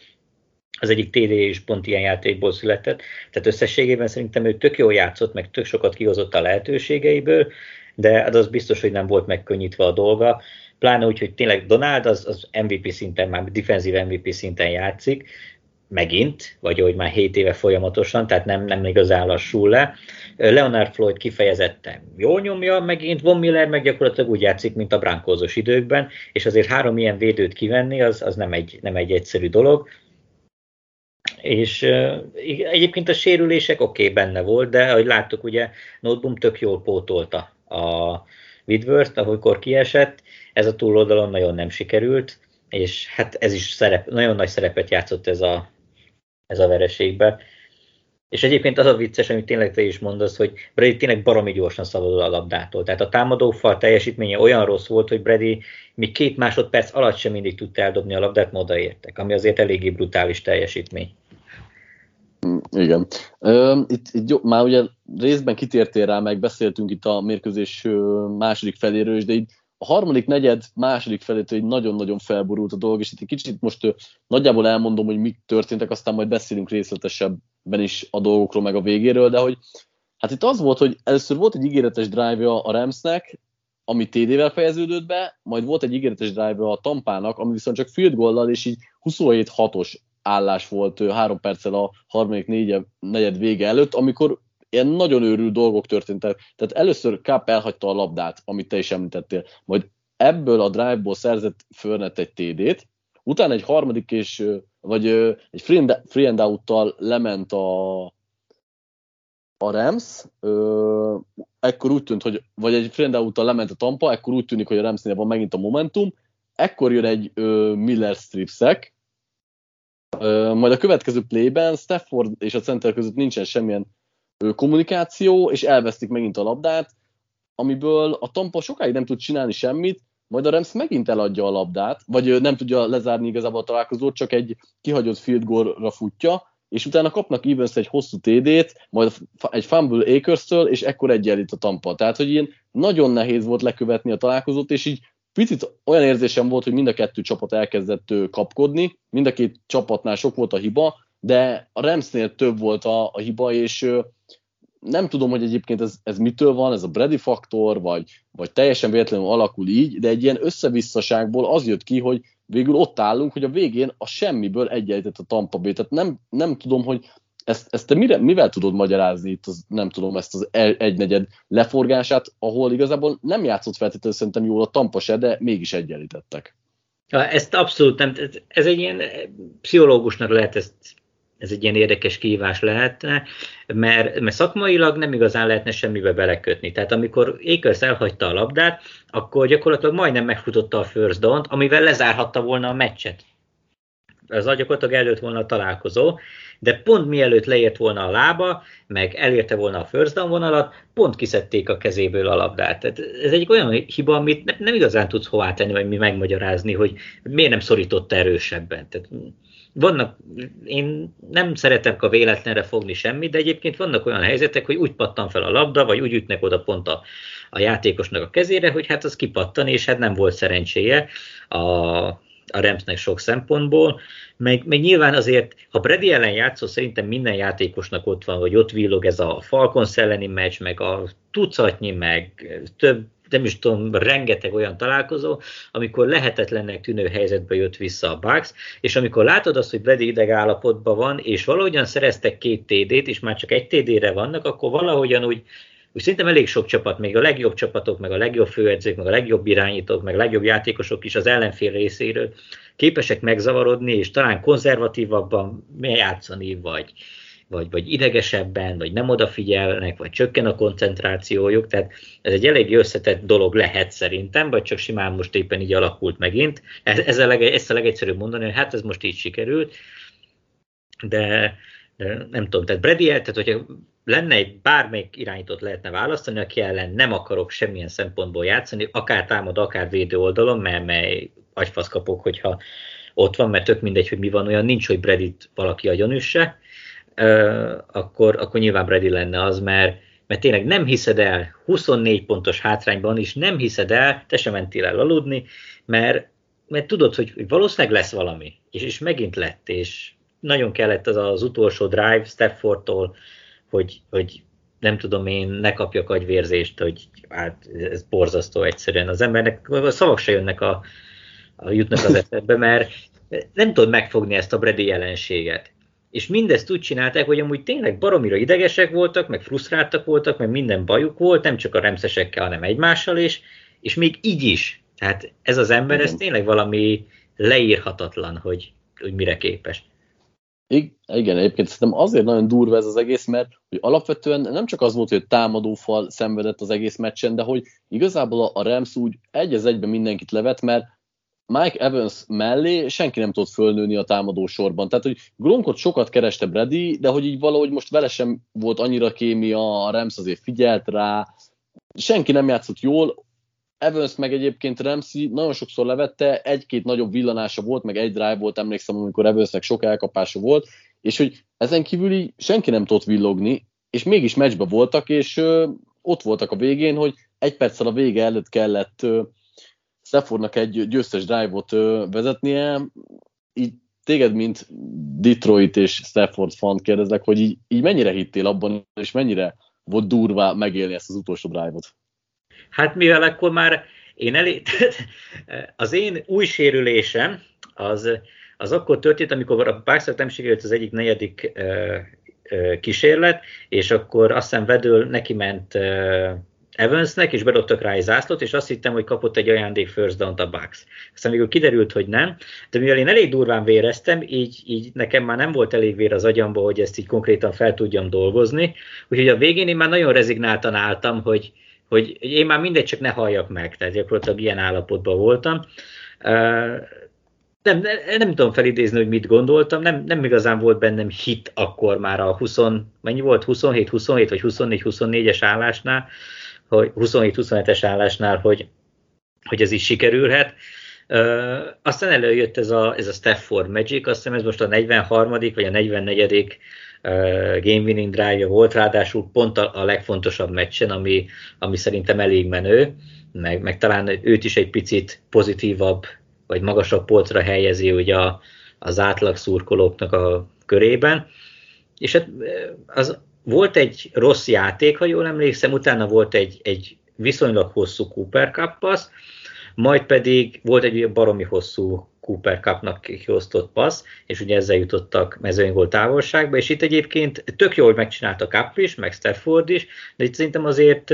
[SPEAKER 2] Az egyik TD is pont ilyen játékból született, tehát összességében szerintem ő tök jól játszott, meg tök sokat kihozott a lehetőségeiből, de az biztos, hogy nem volt megkönnyítve a dolga pláne úgy, hogy tényleg Donald az, az MVP szinten, már defensív MVP szinten játszik, megint, vagy hogy már 7 éve folyamatosan, tehát nem, nem igazán lassul le. Leonard Floyd kifejezetten jól nyomja, megint Von Miller meg gyakorlatilag úgy játszik, mint a bránkózos időkben, és azért három ilyen védőt kivenni, az, az nem, egy, nem egy egyszerű dolog. És egyébként a sérülések oké, okay, benne volt, de ahogy láttuk, ugye Noteboom tök jól pótolta a Widworth, ahol kiesett, ez a túloldalon nagyon nem sikerült, és hát ez is szerep, nagyon nagy szerepet játszott ez a, ez a vereségbe. És egyébként az a vicces, amit tényleg te is mondasz, hogy Brady tényleg baromi gyorsan szabadul a labdától. Tehát a támadófal teljesítménye olyan rossz volt, hogy Brady még két másodperc alatt sem mindig tudta eldobni a labdát, ma odaértek, ami azért eléggé brutális teljesítmény.
[SPEAKER 1] Igen. Itt, itt már ugye részben kitértél rá, meg beszéltünk itt a mérkőzés második feléről is, de itt a harmadik negyed, második felétől egy nagyon-nagyon felborult a dolog, és itt egy kicsit most nagyjából elmondom, hogy mik történtek, aztán majd beszélünk részletesebben is a dolgokról, meg a végéről, de hogy hát itt az volt, hogy először volt egy ígéretes drive a Ramsnek, ami TD-vel fejeződött be, majd volt egy ígéretes drive a Tampának, ami viszont csak field goal és így 27-6-os állás volt három perccel a harmadik négy, negyed vége előtt, amikor ilyen nagyon őrült dolgok történtek. Tehát először Káp elhagyta a labdát, amit te is említettél, majd ebből a drive-ból szerzett Förnet egy TD-t, utána egy harmadik és, vagy egy free and out-tal lement a, a Rams, ö, ekkor úgy tűnt, hogy, vagy egy friend out lement a Tampa, ekkor úgy tűnik, hogy a Ramsnél van megint a momentum, ekkor jön egy ö, Miller strip sack, ö, majd a következő playben Stafford és a center között nincsen semmilyen kommunikáció, és elvesztik megint a labdát, amiből a Tampa sokáig nem tud csinálni semmit, majd a Rams megint eladja a labdát, vagy nem tudja lezárni igazából a találkozót, csak egy kihagyott field goal-ra futja, és utána kapnak Evans egy hosszú TD-t, majd egy fumble Akers-től, és ekkor egyenlít a Tampa. Tehát, hogy ilyen nagyon nehéz volt lekövetni a találkozót, és így picit olyan érzésem volt, hogy mind a kettő csapat elkezdett kapkodni, mind a két csapatnál sok volt a hiba, de a Ramsnél több volt a, a hiba, és nem tudom, hogy egyébként ez, ez mitől van, ez a Brady faktor, vagy, vagy teljesen véletlenül alakul így, de egy ilyen összevisszaságból az jött ki, hogy végül ott állunk, hogy a végén a semmiből egyenlített a Tampa Bay. Tehát nem, nem tudom, hogy ezt, ezt te mire, mivel tudod magyarázni itt, az, nem tudom, ezt az egynegyed leforgását, ahol igazából nem játszott feltétlenül szerintem jól a Tampa se, de mégis egyenlítettek.
[SPEAKER 2] Ja, ezt abszolút nem, ez egy ilyen pszichológusnak lehet ezt ez egy ilyen érdekes kihívás lehetne, mert, mert szakmailag nem igazán lehetne semmibe belekötni. Tehát amikor Akers elhagyta a labdát, akkor gyakorlatilag majdnem megfutotta a first down amivel lezárhatta volna a meccset. Ez gyakorlatilag előtt volna a találkozó, de pont mielőtt leért volna a lába, meg elérte volna a first down vonalat, pont kiszedték a kezéből a labdát. Tehát ez egy olyan hiba, amit nem igazán tudsz hová tenni, vagy mi megmagyarázni, hogy miért nem szorította erősebben. Tehát vannak, én nem szeretem a véletlenre fogni semmit, de egyébként vannak olyan helyzetek, hogy úgy pattan fel a labda, vagy úgy ütnek oda pont a, a játékosnak a kezére, hogy hát az kipattan, és hát nem volt szerencséje a, a Remsnek sok szempontból, meg, meg nyilván azért, ha Brady ellen játszol, szerintem minden játékosnak ott van, hogy ott villog ez a Falcons elleni meccs, meg a tucatnyi, meg több nem is tudom, rengeteg olyan találkozó, amikor lehetetlennek tűnő helyzetbe jött vissza a Bucks, és amikor látod azt, hogy Brady ideg állapotban van, és valahogyan szereztek két TD-t, és már csak egy TD-re vannak, akkor valahogyan úgy, úgy szerintem elég sok csapat, még a legjobb csapatok, meg a legjobb főedzők, meg a legjobb irányítók, meg a legjobb játékosok is az ellenfél részéről képesek megzavarodni, és talán konzervatívabban játszani, vagy, vagy, vagy idegesebben, vagy nem odafigyelnek, vagy csökken a koncentrációjuk, tehát ez egy elég összetett dolog lehet szerintem, vagy csak simán most éppen így alakult megint. Ez, ez a leg, ezt a legegyszerűbb mondani, hogy hát ez most így sikerült, de nem tudom, tehát Brady tehát hogyha lenne egy bármelyik irányítót lehetne választani, aki ellen nem akarok semmilyen szempontból játszani, akár támad, akár védő oldalon, mert mely agyfasz kapok, hogyha ott van, mert tök mindegy, hogy mi van, olyan nincs, hogy Bredit valaki agyonüsse, akkor, akkor nyilván Brady lenne az, mert, mert tényleg nem hiszed el 24 pontos hátrányban is, nem hiszed el, te sem mentél el aludni, mert, mert tudod, hogy valószínűleg lesz valami, és, és megint lett, és nagyon kellett az az utolsó drive Staffordtól, hogy, hogy nem tudom én, ne kapjak agyvérzést, hogy hát ez borzasztó egyszerűen. Az embernek a szavak se jönnek a, a jutnak az eszedbe, mert nem tudod megfogni ezt a Brady jelenséget és mindezt úgy csinálták, hogy amúgy tényleg baromira idegesek voltak, meg frusztráltak voltak, meg minden bajuk volt, nem csak a remszesekkel, hanem egymással is, és még így is. Tehát ez az ember, ez tényleg valami leírhatatlan, hogy, hogy mire képes.
[SPEAKER 1] Igen, egyébként szerintem azért nagyon durva ez az egész, mert hogy alapvetően nem csak az volt, hogy támadófal szenvedett az egész meccsen, de hogy igazából a Rams úgy egy az egyben mindenkit levet, mert Mike Evans mellé senki nem tudott fölnőni a támadó sorban. Tehát, hogy Gronkot sokat kereste Brady, de hogy így valahogy most vele sem volt annyira kémia, a Rams azért figyelt rá, senki nem játszott jól, Evans meg egyébként Ramsey nagyon sokszor levette, egy-két nagyobb villanása volt, meg egy drive volt, emlékszem, amikor Evansnek sok elkapása volt, és hogy ezen kívüli senki nem tudott villogni, és mégis meccsbe voltak, és ö, ott voltak a végén, hogy egy perccel a vége előtt kellett ö, Staffordnak egy győztes drive-ot vezetnie, így téged, mint Detroit és Stafford fan kérdezlek, hogy így, így mennyire hittél abban, és mennyire volt durvá megélni ezt az utolsó drive-ot?
[SPEAKER 2] Hát mivel akkor már én elé... az én új sérülésem az, az akkor történt, amikor a Bucksnak nem sikerült az egyik negyedik kísérlet, és akkor azt hiszem vedől neki ment Evansnek, és bedobtak rá egy zászlót, és azt hittem, hogy kapott egy ajándék first down a Bucks. Aztán végül kiderült, hogy nem, de mivel én elég durván véreztem, így, így nekem már nem volt elég vér az agyamba, hogy ezt így konkrétan fel tudjam dolgozni, úgyhogy a végén én már nagyon rezignáltan álltam, hogy, hogy én már mindegy, csak ne halljak meg, tehát gyakorlatilag ilyen állapotban voltam. Nem, nem, nem tudom felidézni, hogy mit gondoltam, nem, nem igazán volt bennem hit akkor már a 20, mennyi volt, 27, 27 vagy 24, 24-es állásnál, hogy 27-27-es állásnál, hogy, hogy ez is sikerülhet. Uh, aztán előjött ez a, ez a Stafford Magic, azt hiszem ez most a 43. vagy a 44. Game winning drive volt, ráadásul pont a, a legfontosabb meccsen, ami, ami szerintem elég menő, meg, meg talán őt is egy picit pozitívabb, vagy magasabb polcra helyezi ugye a, az átlag szurkolóknak a körében. És hát az, volt egy rossz játék, ha jól emlékszem, utána volt egy, egy viszonylag hosszú Cooper Cup passz, majd pedig volt egy baromi hosszú Cooper Cupnak kiosztott passz, és ugye ezzel jutottak mezőnygól távolságba, és itt egyébként tök jól megcsinálta Cup is, meg Stafford is, de itt szerintem azért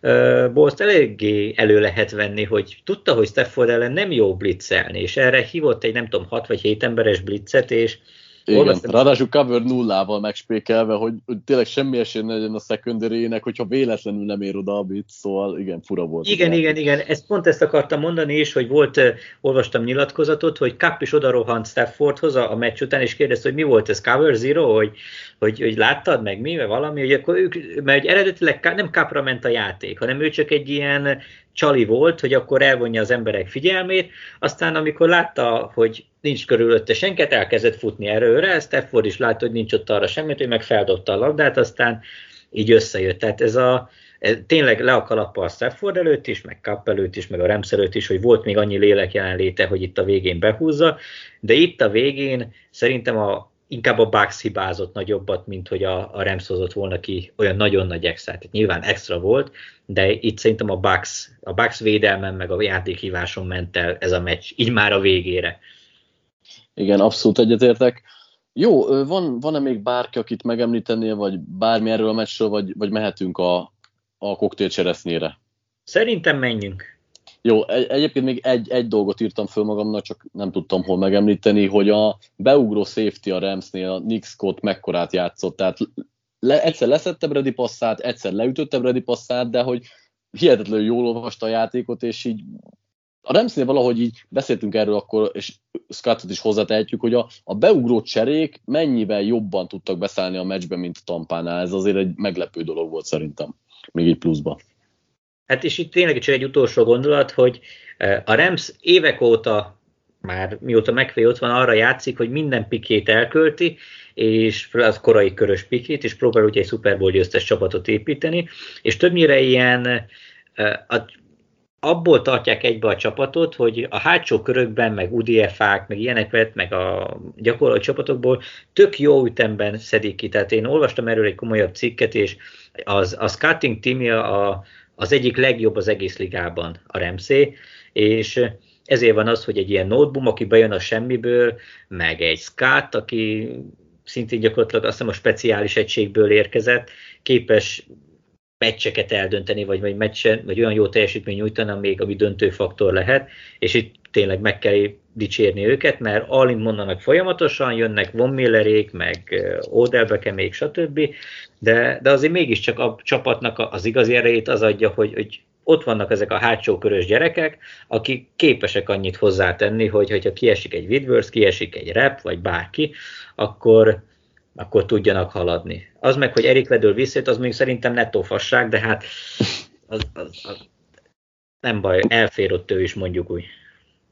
[SPEAKER 2] uh, Bolt eléggé elő lehet venni, hogy tudta, hogy Stafford ellen nem jó blitzelni, és erre hívott egy nem tudom, 6 vagy 7 emberes blitzet, és
[SPEAKER 1] igen, Olvasztam. ráadásul cover nullával megspékelve, hogy, hogy tényleg semmi esély ne legyen a secondary hogyha véletlenül nem ér oda a bit, szóval igen, fura volt.
[SPEAKER 2] Igen, igen, igen, ezt pont ezt akartam mondani is, hogy volt, olvastam nyilatkozatot, hogy Kapp is odarohant Staffordhoz a, a meccs után, és kérdezte, hogy mi volt ez, cover zero, hogy, hogy, hogy láttad meg mi, vagy valami, hogy akkor ők, mert eredetileg nem Kappra ment a játék, hanem ő csak egy ilyen csali volt, hogy akkor elvonja az emberek figyelmét, aztán amikor látta, hogy nincs körülötte senket, elkezdett futni erőre, Stafford is látta, hogy nincs ott arra semmit, ő meg feldobta a labdát, aztán így összejött. Tehát ez a, ez tényleg le a kalappa a Stafford előtt is, meg Kapp előtt is, meg a Rams előtt is, hogy volt még annyi lélek jelenléte, hogy itt a végén behúzza, de itt a végén szerintem a, inkább a Bucks hibázott nagyobbat, mint hogy a, a Rams hozott volna ki olyan nagyon nagy extra. Tehát nyilván extra volt, de itt szerintem a Bucks, a Bucks védelmen meg a játékhíváson ment el ez a meccs, így már a végére.
[SPEAKER 1] Igen, abszolút egyetértek. Jó, van, van-e még bárki, akit megemlítenél, vagy bármi erről a meccsről, vagy, vagy mehetünk a, a koktél cseresznyére?
[SPEAKER 2] Szerintem menjünk.
[SPEAKER 1] Jó, egy, egyébként még egy, egy dolgot írtam föl magamnak, csak nem tudtam hol megemlíteni, hogy a beugró safety a Ramsnél, a Nick Scott mekkorát játszott, tehát le, egyszer leszette Brady passzát, egyszer leütötte Brady passzát, de hogy hihetetlenül jól olvasta a játékot, és így a Ramsnél valahogy így beszéltünk erről akkor, és Scottot is hozzátehetjük, hogy a, a beugró cserék mennyivel jobban tudtak beszállni a meccsbe, mint a Tampánál. Ez azért egy meglepő dolog volt szerintem, még így pluszba.
[SPEAKER 2] Hát és itt tényleg csak egy utolsó gondolat, hogy e, a Rams évek óta, már mióta McVay ott van, arra játszik, hogy minden pikét elkölti, és az korai körös pikét, és próbál ugye egy Super győztes csapatot építeni, és többnyire ilyen e, a abból tartják egybe a csapatot, hogy a hátsó körökben, meg UDF-ák, meg ilyeneket, meg a gyakorló csapatokból tök jó ütemben szedik ki. Tehát én olvastam erről egy komolyabb cikket, és az, a scouting teamja a, az egyik legjobb az egész ligában a Remszé, és ezért van az, hogy egy ilyen noteboom, aki bejön a semmiből, meg egy scout, aki szintén gyakorlatilag azt hiszem a speciális egységből érkezett, képes meccseket eldönteni, vagy, vagy, meccsen, vagy olyan jó teljesítmény nyújtani, még ami döntő faktor lehet, és itt tényleg meg kell dicsérni őket, mert Alin mondanak folyamatosan, jönnek Von Millerék, meg Odell még stb., de, de azért mégiscsak a csapatnak az igazi erejét az adja, hogy, hogy ott vannak ezek a hátsó körös gyerekek, akik képesek annyit hozzátenni, hogy hogyha kiesik egy Widworth, kiesik egy rep, vagy bárki, akkor, akkor tudjanak haladni. Az meg, hogy Erik Ledől visszajött, az még szerintem nettó fasság, de hát az, az, az nem baj, elfér ott ő is, mondjuk úgy.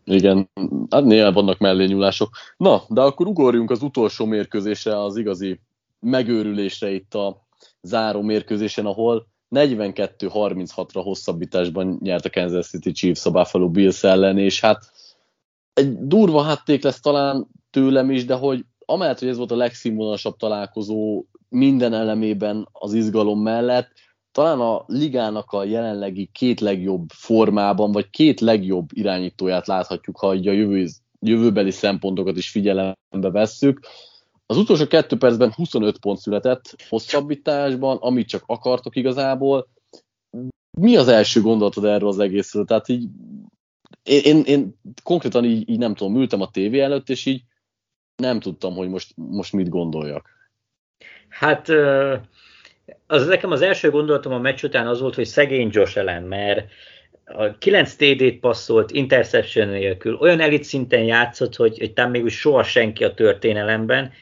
[SPEAKER 1] Igen, hát néha vannak mellényúlások. Na, de akkor ugorjunk az utolsó mérkőzésre, az igazi megőrülésre itt a záró mérkőzésen, ahol 42-36-ra hosszabbításban nyert a Kansas City Chiefs a Buffalo Bills ellen, és hát egy durva hátték lesz talán tőlem is, de hogy amellett, hogy ez volt a legszínvonalasabb találkozó minden elemében az izgalom mellett, talán a ligának a jelenlegi két legjobb formában, vagy két legjobb irányítóját láthatjuk, ha a jövő, jövőbeli szempontokat is figyelembe vesszük. Az utolsó kettő percben 25 pont született hosszabbításban, amit csak akartok igazából. Mi az első gondolatod erről az egészről? Tehát így én, én, én konkrétan így, így nem tudom, ültem a tévé előtt, és így nem tudtam, hogy most, most mit gondoljak.
[SPEAKER 2] Hát az nekem az első gondolatom a meccs után az volt, hogy szegény Josh ellen, mert a 9 TD-t passzolt interception nélkül, olyan elit szinten játszott, hogy, hogy talán még úgy soha senki a történelemben,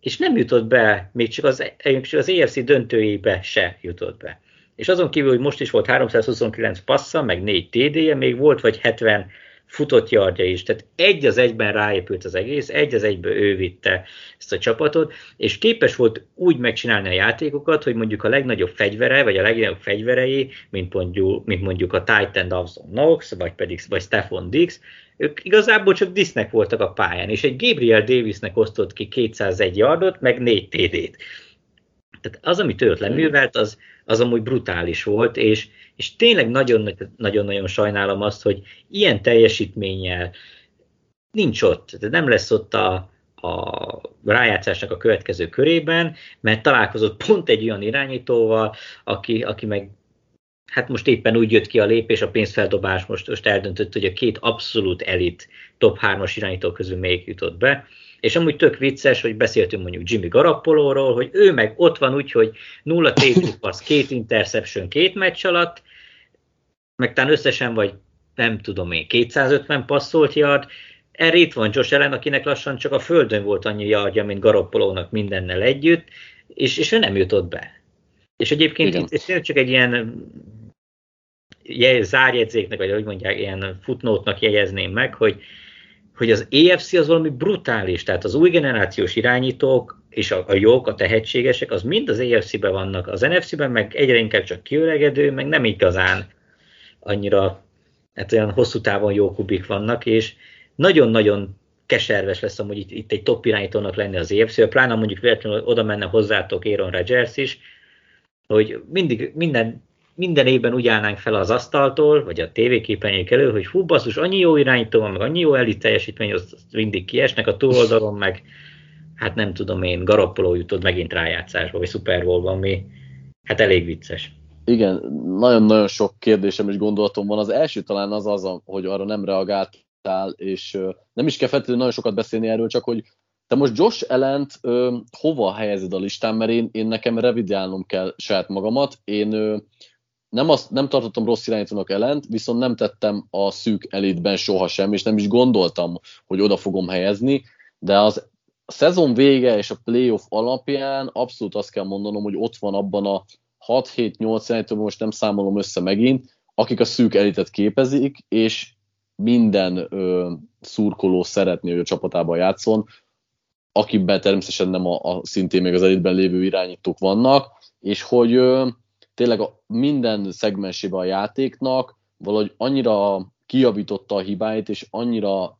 [SPEAKER 2] és nem jutott be, még csak az, az EFC döntőjébe se jutott be. És azon kívül, hogy most is volt 329 passza, meg 4 TD-je, még volt vagy 70 futott yardja is. Tehát egy az egyben ráépült az egész, egy az egyben ő vitte ezt a csapatot, és képes volt úgy megcsinálni a játékokat, hogy mondjuk a legnagyobb fegyvere, vagy a legnagyobb fegyverei, mint mondjuk, mint mondjuk a Titan Dawson Knox, vagy pedig vagy Stefan Dix, ők igazából csak disznek voltak a pályán, és egy Gabriel Davisnek osztott ki 201 yardot, meg 4 TD-t. Tehát az, amit ő ott leművelt, az, az amúgy brutális volt, és, és tényleg nagyon-nagyon sajnálom azt, hogy ilyen teljesítménnyel nincs ott, tehát nem lesz ott a, a rájátszásnak a következő körében, mert találkozott pont egy olyan irányítóval, aki, aki meg hát most éppen úgy jött ki a lépés, a pénzfeldobás most, most eldöntött, hogy a két abszolút elit top 3-as irányító közül még jutott be, és amúgy tök vicces, hogy beszéltünk mondjuk Jimmy Garappolóról, hogy ő meg ott van úgy, hogy nulla TD passz, két interception két meccs alatt, meg talán összesen vagy nem tudom én, 250 passzolt yard, erre itt van Josh Allen, akinek lassan csak a földön volt annyi yardja, mint Garoppolónak mindennel együtt, és, és ő nem jutott be. És egyébként Igen. itt, itt csak egy ilyen zárjegyzéknek, vagy hogy mondják, ilyen footnote-nak jegyezném meg, hogy hogy az EFC az valami brutális, tehát az új generációs irányítók és a, a jók, a tehetségesek, az mind az EFC-ben vannak, az NFC-ben meg egyre inkább csak kiöregedő, meg nem igazán annyira, hát olyan hosszú távon jó kubik vannak, és nagyon-nagyon keserves lesz amúgy itt, itt egy top irányítónak lenni az EFC, pláne mondjuk véletlenül oda menne hozzátok Aaron Rodgers is, hogy mindig minden minden évben úgy állnánk fel az asztaltól, vagy a tévéképernyők elő, hogy hú, basszus, annyi jó irányító van, meg annyi jó elit teljesítmény, azt mindig kiesnek a túloldalon, meg hát nem tudom én, Garoppoló jutott megint rájátszásba, vagy Super Bowl ami hát elég vicces.
[SPEAKER 1] Igen, nagyon-nagyon sok kérdésem és gondolatom van. Az első talán az az, hogy arra nem reagáltál, és nem is kell feltétlenül nagyon sokat beszélni erről, csak hogy te most Josh Ellent hova helyezed a listán, mert én, én nekem revidálnom kell saját magamat. Én ö, nem, azt, nem tartottam rossz irányítónak ellent, viszont nem tettem a szűk elitben sohasem, és nem is gondoltam, hogy oda fogom helyezni, de az a szezon vége és a playoff alapján abszolút azt kell mondanom, hogy ott van abban a 6-7-8 irányítóban, most nem számolom össze megint, akik a szűk elitet képezik, és minden ö, szurkoló szeretné, hogy a csapatában játszon, akiben természetesen nem a, a szintén még az elitben lévő irányítók vannak, és hogy ö, tényleg a minden szegmensében a játéknak valahogy annyira kijavította a hibáit, és annyira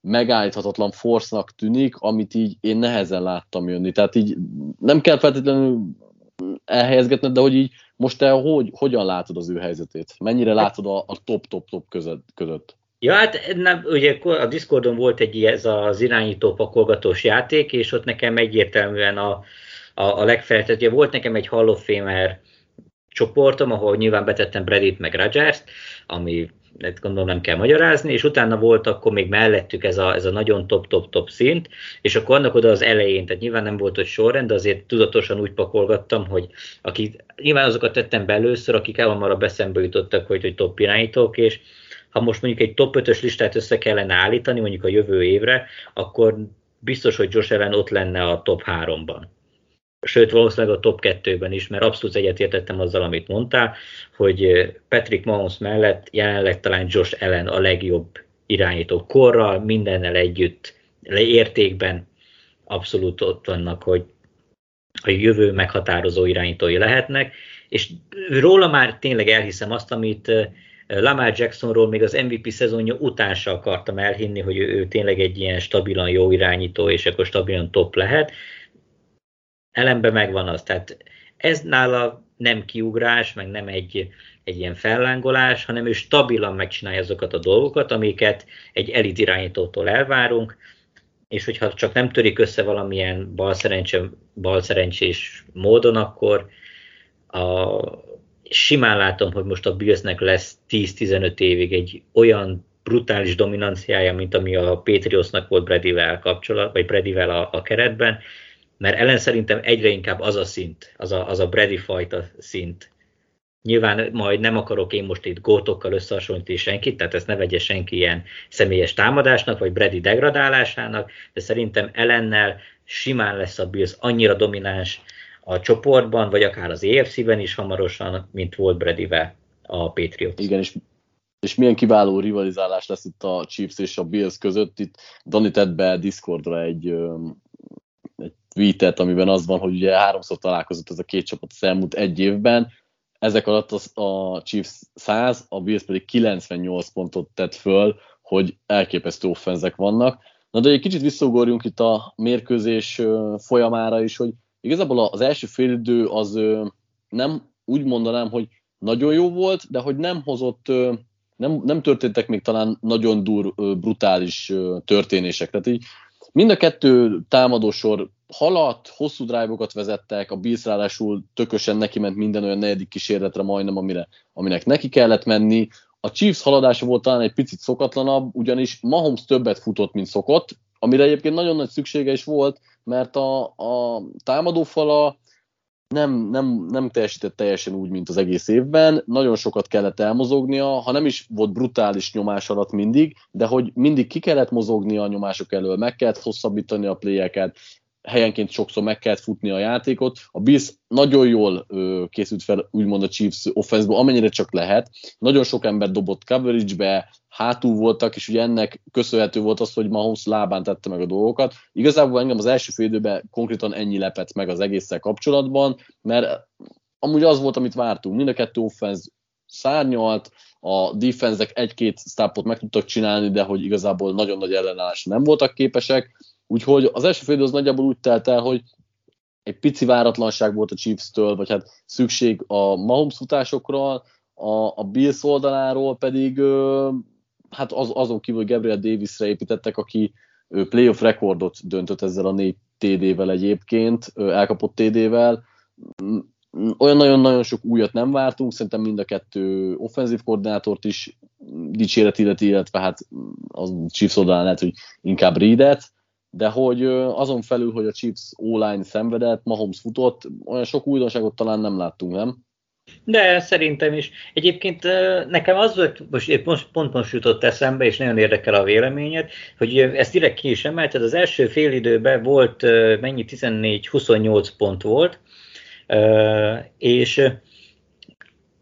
[SPEAKER 1] megállíthatatlan forsznak tűnik, amit így én nehezen láttam jönni. Tehát így nem kell feltétlenül elhelyezgetned, de hogy így most te hogy, hogyan látod az ő helyzetét? Mennyire látod a, a top-top-top között?
[SPEAKER 2] Ja, hát nem, ugye a Discordon volt egy ez az irányító pakolgatós játék, és ott nekem egyértelműen a, a, a legfeltettje volt nekem egy Hall of Famer csoportom, ahol nyilván betettem Bredit meg Rogers-t, ami hát gondolom nem kell magyarázni, és utána volt akkor még mellettük ez a, ez a nagyon top-top-top szint, és akkor annak oda az elején, tehát nyilván nem volt ott sorrend, de azért tudatosan úgy pakolgattam, hogy akik, nyilván azokat tettem be először, akik elhamarabb eszembe jutottak, hogy, hogy top irányítók, és ha most mondjuk egy top 5-ös listát össze kellene állítani, mondjuk a jövő évre, akkor biztos, hogy Josh Allen ott lenne a top 3-ban sőt valószínűleg a top 2-ben is, mert abszolút egyetértettem azzal, amit mondtál, hogy Patrick Mahomes mellett jelenleg talán Josh Allen a legjobb irányító korral, mindennel együtt, értékben abszolút ott vannak, hogy a jövő meghatározó irányítói lehetnek, és róla már tényleg elhiszem azt, amit Lamar Jacksonról még az MVP szezonja után se akartam elhinni, hogy ő, ő tényleg egy ilyen stabilan jó irányító, és akkor stabilan top lehet. Ellenben megvan az, tehát ez nála nem kiugrás, meg nem egy, egy ilyen fellángolás, hanem ő stabilan megcsinálja azokat a dolgokat, amiket egy elit irányítótól elvárunk, és hogyha csak nem törik össze valamilyen balszerencsés módon, akkor a, simán látom, hogy most a Billsnek lesz 10-15 évig egy olyan brutális dominanciája, mint ami a Patriotsnak volt Bradyvel kapcsolat, vagy Bradyvel a, a keretben, mert ellen szerintem egyre inkább az a szint, az a, az a Brady fajta szint. Nyilván majd nem akarok én most itt gótokkal összehasonlítani senkit, tehát ezt ne vegye senki ilyen személyes támadásnak, vagy Brady degradálásának, de szerintem ellennel simán lesz a Bills annyira domináns, a csoportban, vagy akár az EFC-ben is hamarosan, mint volt Bradyvel a Patriots.
[SPEAKER 1] Igen, és, és milyen kiváló rivalizálás lesz itt a Chiefs és a Bills között. Itt Dani tett be Discordra egy, tweetet, amiben az van, hogy ugye háromszor találkozott ez a két csapat az elmúlt egy évben, ezek alatt az, a Chiefs 100, a Bills pedig 98 pontot tett föl, hogy elképesztő offenzek vannak. Na de egy kicsit visszaugorjunk itt a mérkőzés folyamára is, hogy igazából az első félidő az nem úgy mondanám, hogy nagyon jó volt, de hogy nem hozott, nem, nem történtek még talán nagyon dur, brutális történések. Tehát így mind a kettő támadósor haladt, hosszú drive-okat vezettek, a Bills ráadásul tökösen neki ment minden olyan negyedik kísérletre majdnem, amire, aminek neki kellett menni. A Chiefs haladása volt talán egy picit szokatlanabb, ugyanis Mahomes többet futott, mint szokott, amire egyébként nagyon nagy szüksége is volt, mert a, a támadófala nem, nem, nem teljesített teljesen úgy, mint az egész évben, nagyon sokat kellett elmozognia, ha nem is volt brutális nyomás alatt mindig, de hogy mindig ki kellett mozognia a nyomások elől, meg kellett hosszabbítani a pléjeket, helyenként sokszor meg kellett futni a játékot. A Bills nagyon jól ö, készült fel, úgymond a Chiefs offense amennyire csak lehet. Nagyon sok ember dobott coverage-be, hátul voltak, és ugye ennek köszönhető volt az, hogy Mahomes lábán tette meg a dolgokat. Igazából engem az első fél időben konkrétan ennyi lepett meg az egésszel kapcsolatban, mert amúgy az volt, amit vártunk. Mind a kettő offense szárnyalt, a defenzek egy-két stápot meg tudtak csinálni, de hogy igazából nagyon nagy ellenállásra nem voltak képesek. Úgyhogy az első fél az nagyjából úgy telt el, hogy egy pici váratlanság volt a Chiefs-től, vagy hát szükség a Mahomes futásokról, a, a Bills oldaláról pedig hát az, azon kívül, hogy Gabriel Davisre építettek, aki playoff rekordot döntött ezzel a négy TD-vel egyébként, elkapott TD-vel. Olyan nagyon-nagyon sok újat nem vártunk, szerintem mind a kettő offenzív koordinátort is dicséret illeti, illetve hát az Chiefs oldalán lehet, hogy inkább Reedet, de hogy azon felül, hogy a Chiefs O-line szenvedett, Mahomes futott, olyan sok újdonságot talán nem láttunk, nem?
[SPEAKER 2] De szerintem is. Egyébként nekem az volt, most, most pont most jutott eszembe, és nagyon érdekel a véleményed, hogy ezt direkt ki is emelted. Az első fél időben volt mennyi 14-28 pont volt, és,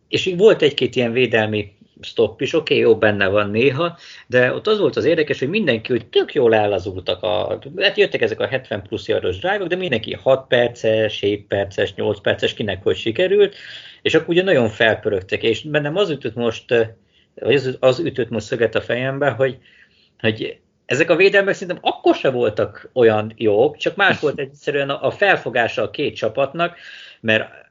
[SPEAKER 2] és volt egy-két ilyen védelmi stop is, oké, okay, jó, benne van néha, de ott az volt az érdekes, hogy mindenki, hogy tök jól ellazultak, a, hát jöttek ezek a 70 plusz yardos drive de mindenki 6 perces, 7 perces, 8 perces, kinek hogy sikerült, és akkor ugye nagyon felpörögtek, és bennem az ütött most, vagy az, az ütött most szöget a fejembe, hogy, hogy ezek a védelmek szerintem akkor se voltak olyan jók, csak más volt egyszerűen a felfogása a két csapatnak, mert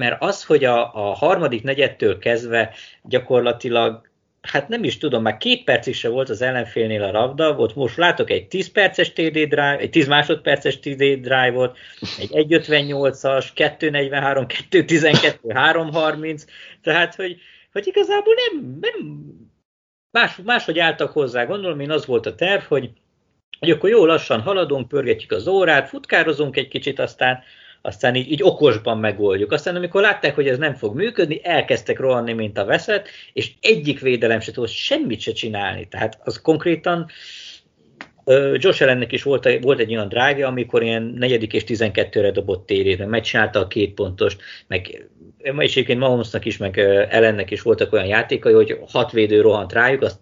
[SPEAKER 2] mert az, hogy a, a harmadik negyedtől kezdve gyakorlatilag hát nem is tudom, már két percig se volt az ellenfélnél a rabda, ott most látok egy 10 perces TD drive, egy 10 másodperces TD drive-ot, egy 1.58-as, 2.43, 2.12, 3.30, tehát hogy, hogy igazából nem, nem más, máshogy álltak hozzá, gondolom én az volt a terv, hogy, hogy akkor jó lassan haladunk, pörgetjük az órát, futkározunk egy kicsit, aztán aztán így, így okosban megoldjuk. Aztán amikor látták, hogy ez nem fog működni, elkezdtek rohanni, mint a veszet, és egyik védelem se tudott semmit se csinálni. Tehát az konkrétan Josh Allennek is volt, volt egy olyan drága, amikor ilyen negyedik és tizenkettőre dobott térét, meg megcsinálta a két pontost, meg és egyébként Mahomesnak is, meg Ellennek is voltak olyan játékai, hogy hat védő rohant rájuk, azt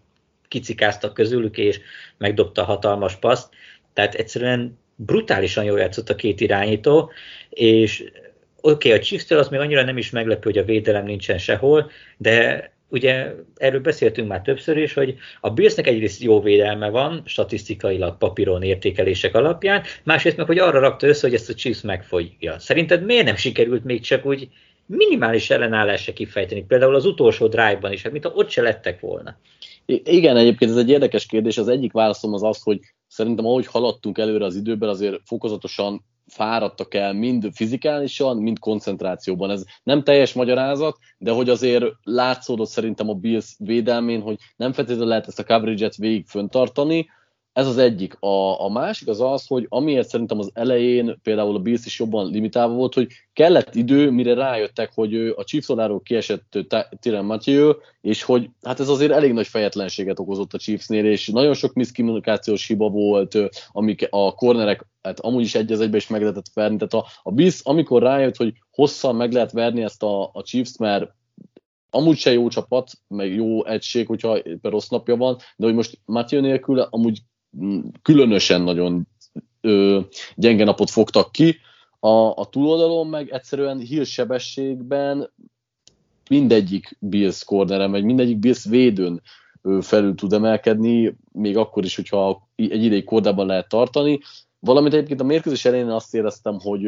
[SPEAKER 2] kicikáztak közülük, és megdobta a hatalmas paszt. Tehát egyszerűen brutálisan jól játszott a két irányító, és okay, a Chiefs-től az még annyira nem is meglepő, hogy a védelem nincsen sehol, de ugye erről beszéltünk már többször is, hogy a Billsnek egyrészt jó védelme van, statisztikailag papíron értékelések alapján, másrészt meg, hogy arra rakta össze, hogy ezt a Chiefs megfogja. Szerinted miért nem sikerült még csak úgy minimális ellenállásra kifejteni, például az utolsó drive-ban is, hát mint ha ott se lettek volna.
[SPEAKER 1] Igen, egyébként ez egy érdekes kérdés. Az egyik válaszom az az, hogy szerintem ahogy haladtunk előre az időben, azért fokozatosan fáradtak el mind fizikálisan, mind koncentrációban. Ez nem teljes magyarázat, de hogy azért látszódott szerintem a Bills védelmén, hogy nem feltétlenül lehet ezt a coverage-et végig föntartani, ez az egyik. A, a másik az az, hogy amiért szerintem az elején például a Bills is jobban limitálva volt, hogy kellett idő, mire rájöttek, hogy a Chiefs oldaláról kiesett Tyrann Mathieu, és hogy hát ez azért elég nagy fejetlenséget okozott a Chiefsnél, és nagyon sok miszkommunikációs hiba volt, amik a cornerek hát amúgy is egy egybe is meg lehetett verni. Tehát a, a Bills, amikor rájött, hogy hosszan meg lehet verni ezt a, a Chiefs, mert amúgy se jó csapat, meg jó egység, hogyha rossz napja van, de hogy most Mathieu nélkül amúgy különösen nagyon ö, gyenge napot fogtak ki. A, a túloldalon meg egyszerűen hírsebességben mindegyik Bills corneren, vagy mindegyik Bills védőn felül tud emelkedni, még akkor is, hogyha egy ideig kordában lehet tartani. Valamint egyébként a mérkőzés elején azt éreztem, hogy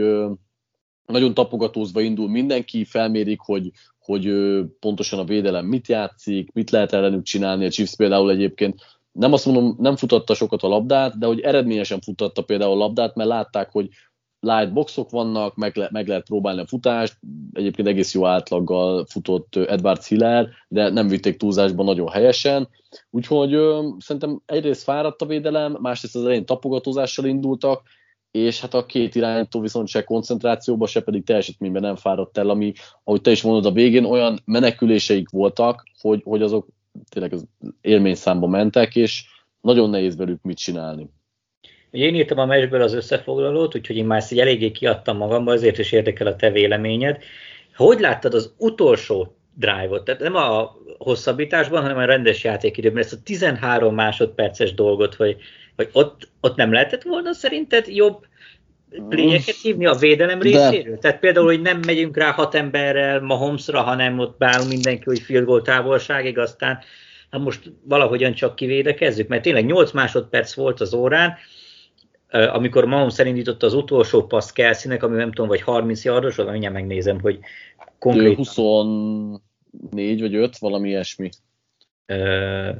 [SPEAKER 1] nagyon tapogatózva indul mindenki, felmérik, hogy, hogy pontosan a védelem mit játszik, mit lehet ellenük csinálni. A Chiefs például egyébként nem azt mondom, nem futatta sokat a labdát, de hogy eredményesen futatta például a labdát, mert látták, hogy light boxok vannak, meg, le, meg lehet próbálni a futást, egyébként egész jó átlaggal futott Edward Hiller, de nem vitték túlzásba nagyon helyesen, úgyhogy ö, szerintem egyrészt fáradt a védelem, másrészt az elején tapogatózással indultak, és hát a két irányító viszont se koncentrációba, se pedig teljesítményben nem fáradt el, ami, ahogy te is mondod a végén, olyan meneküléseik voltak, hogy, hogy azok tényleg az élményszámba mentek, és nagyon nehéz velük mit csinálni.
[SPEAKER 2] Én írtam a mesből az összefoglalót, úgyhogy én már ezt eléggé kiadtam magamba, azért is érdekel a te véleményed. Hogy láttad az utolsó drive-ot? Tehát nem a hosszabbításban, hanem a rendes játékidőben, ezt a 13 másodperces dolgot, hogy, hogy ott, ott nem lehetett volna szerinted jobb pléjeket hívni a védelem részéről? De. Tehát például, hogy nem megyünk rá hat emberrel Mahomesra, hanem ott bár mindenki, hogy field goal távolságig, aztán hát most valahogyan csak kivédekezzük, mert tényleg 8 másodperc volt az órán, amikor Mahomes elindította az utolsó passz Kelsey-nek, ami nem tudom, vagy 30 yardos, vagy mindjárt megnézem, hogy
[SPEAKER 1] konkrétan. 24 vagy 5, valami ilyesmi.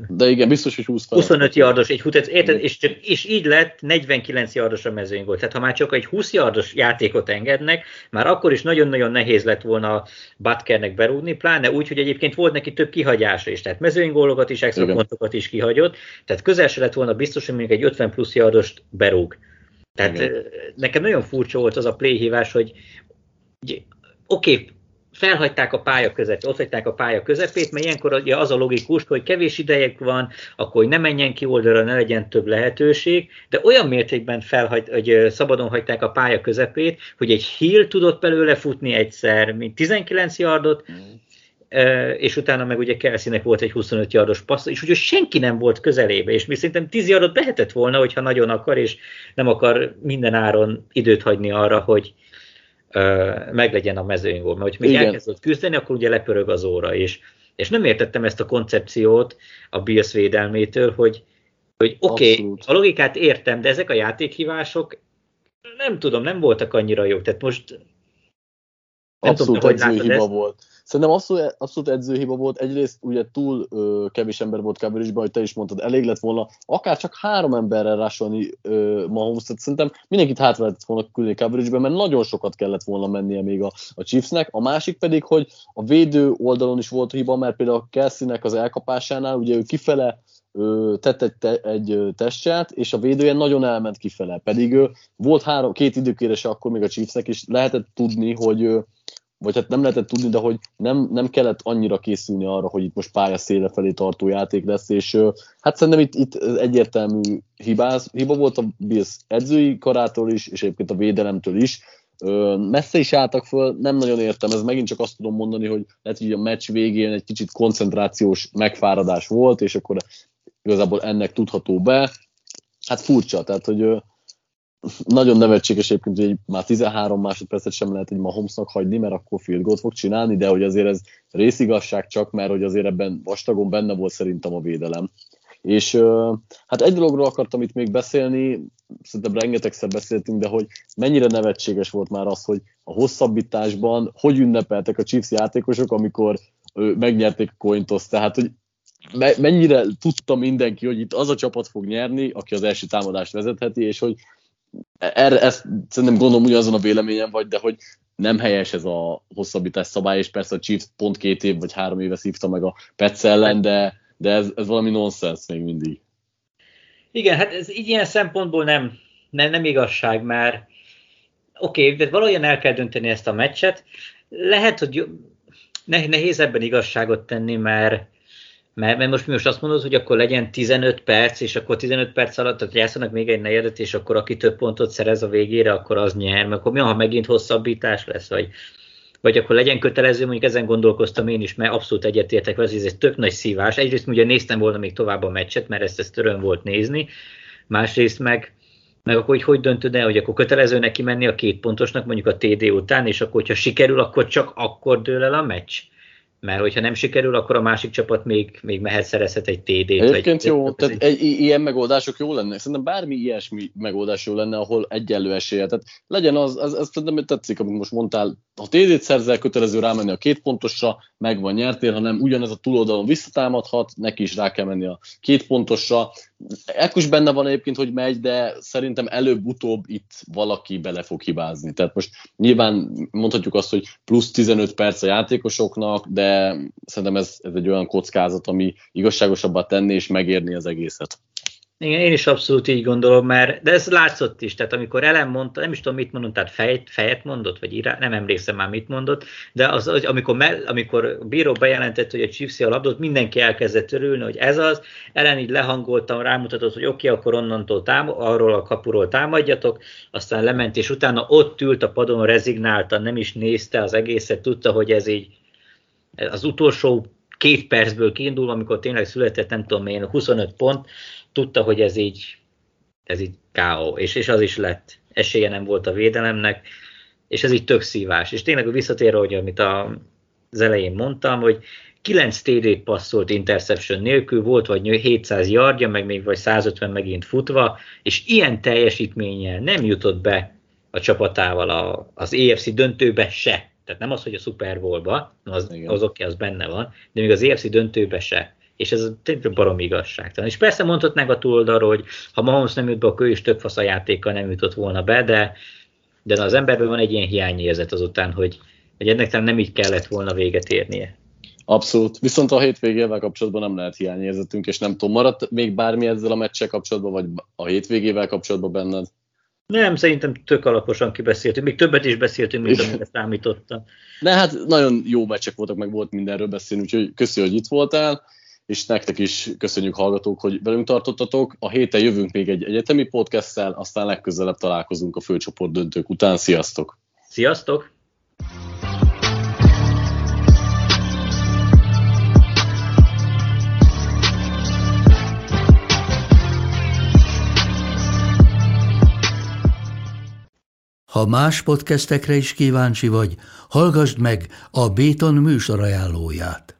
[SPEAKER 1] De igen, biztos, hogy 20
[SPEAKER 2] 25 yardos egy futet, érted? És, csak, és így lett 49 yardos a mezőny volt. Tehát ha már csak egy 20 yardos játékot engednek, már akkor is nagyon-nagyon nehéz lett volna Butkernek berúgni, pláne úgy, hogy egyébként volt neki több kihagyása is, tehát mezőnygólokat is, extra pontokat is kihagyott, tehát közel se lett volna biztos, hogy még egy 50 plusz yardost berúg. Tehát Igen. nekem nagyon furcsa volt az a playhívás, hogy oké, okay, felhagyták a pálya közepét, ott hagyták a pálya közepét, mert ilyenkor ugye az a logikus, hogy kevés idejek van, akkor ne menjen ki oldalra, ne legyen több lehetőség, de olyan mértékben felhagy, hogy szabadon hagyták a pálya közepét, hogy egy hill tudott belőle futni egyszer, mint 19 yardot, mm. és utána meg ugye Kelseynek volt egy 25 yardos passz, és ugye senki nem volt közelébe, és mi szerintem 10 yardot behetett volna, hogyha nagyon akar, és nem akar minden áron időt hagyni arra, hogy, meglegyen a mezőnygól. Mert hogy még Igen. elkezdett küzdeni, akkor ugye lepörög az óra, és, és nem értettem ezt a koncepciót a Bills védelmétől, hogy, hogy oké, okay, a logikát értem, de ezek a játékhívások nem tudom, nem voltak annyira jók. Tehát most
[SPEAKER 1] nem Abszolút tudom, hogy hiba ezt. volt. Szerintem abszolút, abszolút edzőhiba volt. Egyrészt ugye túl ö, kevés ember volt coverage hogy te is mondtad, elég lett volna akár csak három emberrel rásolni Mahomes, tehát szerintem mindenkit hátra lehetett volna külni coverage mert nagyon sokat kellett volna mennie még a, a Chiefsnek. A másik pedig, hogy a védő oldalon is volt hiba, mert például a Kelsey-nek az elkapásánál ugye ő kifele ö, tett egy, te, egy testját, és a védője nagyon elment kifele. Pedig ö, volt három, két időkérese akkor még a Chiefsnek, és lehetett tudni, hogy ö, vagy hát nem lehetett tudni, de hogy nem, nem kellett annyira készülni arra, hogy itt most pálya széle felé tartó játék lesz, és hát szerintem itt, itt egyértelmű hibáz, hiba volt a Bills edzői karától is, és egyébként a védelemtől is, messze is álltak föl, nem nagyon értem, ez megint csak azt tudom mondani, hogy lehet, hogy a meccs végén egy kicsit koncentrációs megfáradás volt, és akkor igazából ennek tudható be. Hát furcsa, tehát hogy nagyon nevetséges egyébként, hogy már 13 másodpercet sem lehet egy Mahomesnak hagyni, mert akkor field goal fog csinálni, de hogy azért ez részigasság csak, mert hogy azért ebben vastagon benne volt szerintem a védelem. És hát egy dologról akartam itt még beszélni, szerintem rengetegszer beszéltünk, de hogy mennyire nevetséges volt már az, hogy a hosszabbításban hogy ünnepeltek a Chiefs játékosok, amikor megnyerték a cointos, tehát hogy mennyire tudta mindenki, hogy itt az a csapat fog nyerni, aki az első támadást vezetheti, és hogy erre, ezt szerintem gondolom ugyanazon a véleményem vagy, de hogy nem helyes ez a hosszabbítás szabály, és persze a Chiefs pont két év vagy három éve szívta meg a Pets ellen, de, de ez, ez valami nonsens még mindig.
[SPEAKER 2] Igen, hát ez így ilyen szempontból nem, nem, nem igazság, mert oké, okay, de valahogyan el kell dönteni ezt a meccset. Lehet, hogy nehéz ebben igazságot tenni, mert mert, mert most mi most azt mondod, hogy akkor legyen 15 perc, és akkor 15 perc alatt, tehát játszanak még egy negyedet, és akkor aki több pontot szerez a végére, akkor az nyer, mert akkor mi, ha megint hosszabbítás lesz, vagy, vagy akkor legyen kötelező, mondjuk ezen gondolkoztam én is, mert abszolút egyetértek vele, ez egy tök nagy szívás. Egyrészt ugye néztem volna még tovább a meccset, mert ezt, ezt öröm volt nézni, másrészt meg, meg akkor hogy, hogy döntöd el, hogy akkor kötelező neki menni a két pontosnak mondjuk a TD után, és akkor, hogyha sikerül, akkor csak akkor dől el a meccs mert hogyha nem sikerül, akkor a másik csapat még, még mehet szerezhet egy TD-t.
[SPEAKER 1] Egyébként vagy, jó, tehát egy, ilyen megoldások jó lenne. Szerintem bármi ilyesmi megoldás jó lenne, ahol egyenlő esélye. Tehát legyen az, az, az szerintem tetszik, amit most mondtál, ha TD-t szerzel, kötelező rámenni a két pontosra, meg van nyertél, hanem ugyanez a túloldalon visszatámadhat, neki is rá kell menni a két pontosra. Ekkor is benne van egyébként, hogy megy, de szerintem előbb-utóbb itt valaki bele fog hibázni. Tehát most nyilván mondhatjuk azt, hogy plusz 15 perc a játékosoknak, de szerintem ez, ez egy olyan kockázat, ami igazságosabbá tenni és megérni az egészet.
[SPEAKER 2] Igen, én is abszolút így gondolom, mert, de ez látszott is, tehát amikor Ellen mondta, nem is tudom mit mondott, tehát fejet, fejet mondott, vagy irá, nem emlékszem már mit mondott, de az, az amikor, me, amikor a bíró bejelentett, hogy a Chiefs a labdot, mindenki elkezdett örülni, hogy ez az, Ellen így lehangoltam, rámutatott, hogy oké, okay, akkor onnantól tám- arról a kapuról támadjatok, aztán lement, és utána ott ült a padon, rezignáltan, nem is nézte az egészet, tudta, hogy ez így az utolsó két percből kiindul, amikor tényleg született, nem tudom én, 25 pont, tudta, hogy ez így, ez így K.O. És, és az is lett. Esélye nem volt a védelemnek, és ez így tök szívás. És tényleg visszatérve, hogy amit a, az elején mondtam, hogy 9 TD passzolt interception nélkül, volt vagy 700 yardja, meg még vagy 150 megint futva, és ilyen teljesítménnyel nem jutott be a csapatával a, az EFC döntőbe se. Tehát nem az, hogy a Super Bowl-ba, az, az oké, az benne van, de még az EFC döntőbe se és ez tényleg barom igazságtalan. És persze mondhatnánk a túloldalról, hogy ha Mahomes nem jut be, akkor ő is több fasz a játékkal nem jutott volna be, de, de az emberben van egy ilyen hiányérzet azután, hogy, hogy ennek nem így kellett volna véget érnie.
[SPEAKER 1] Abszolút. Viszont a hétvégével kapcsolatban nem lehet hiányérzetünk, és nem tudom, maradt még bármi ezzel a meccsel kapcsolatban, vagy a hétvégével kapcsolatban benned?
[SPEAKER 2] Nem, szerintem tök alaposan kibeszéltünk. Még többet is beszéltünk, mint amire számítottam.
[SPEAKER 1] De hát nagyon jó meccsek voltak, meg volt mindenről beszélni, úgyhogy köszi, hogy itt voltál és nektek is köszönjük hallgatók, hogy velünk tartottatok. A héten jövünk még egy egyetemi podcasttel, aztán legközelebb találkozunk a főcsoport döntők után. Sziasztok!
[SPEAKER 2] Sziasztok!
[SPEAKER 3] Ha más podcastekre is kíváncsi vagy, hallgassd meg a Béton műsor ajánlóját.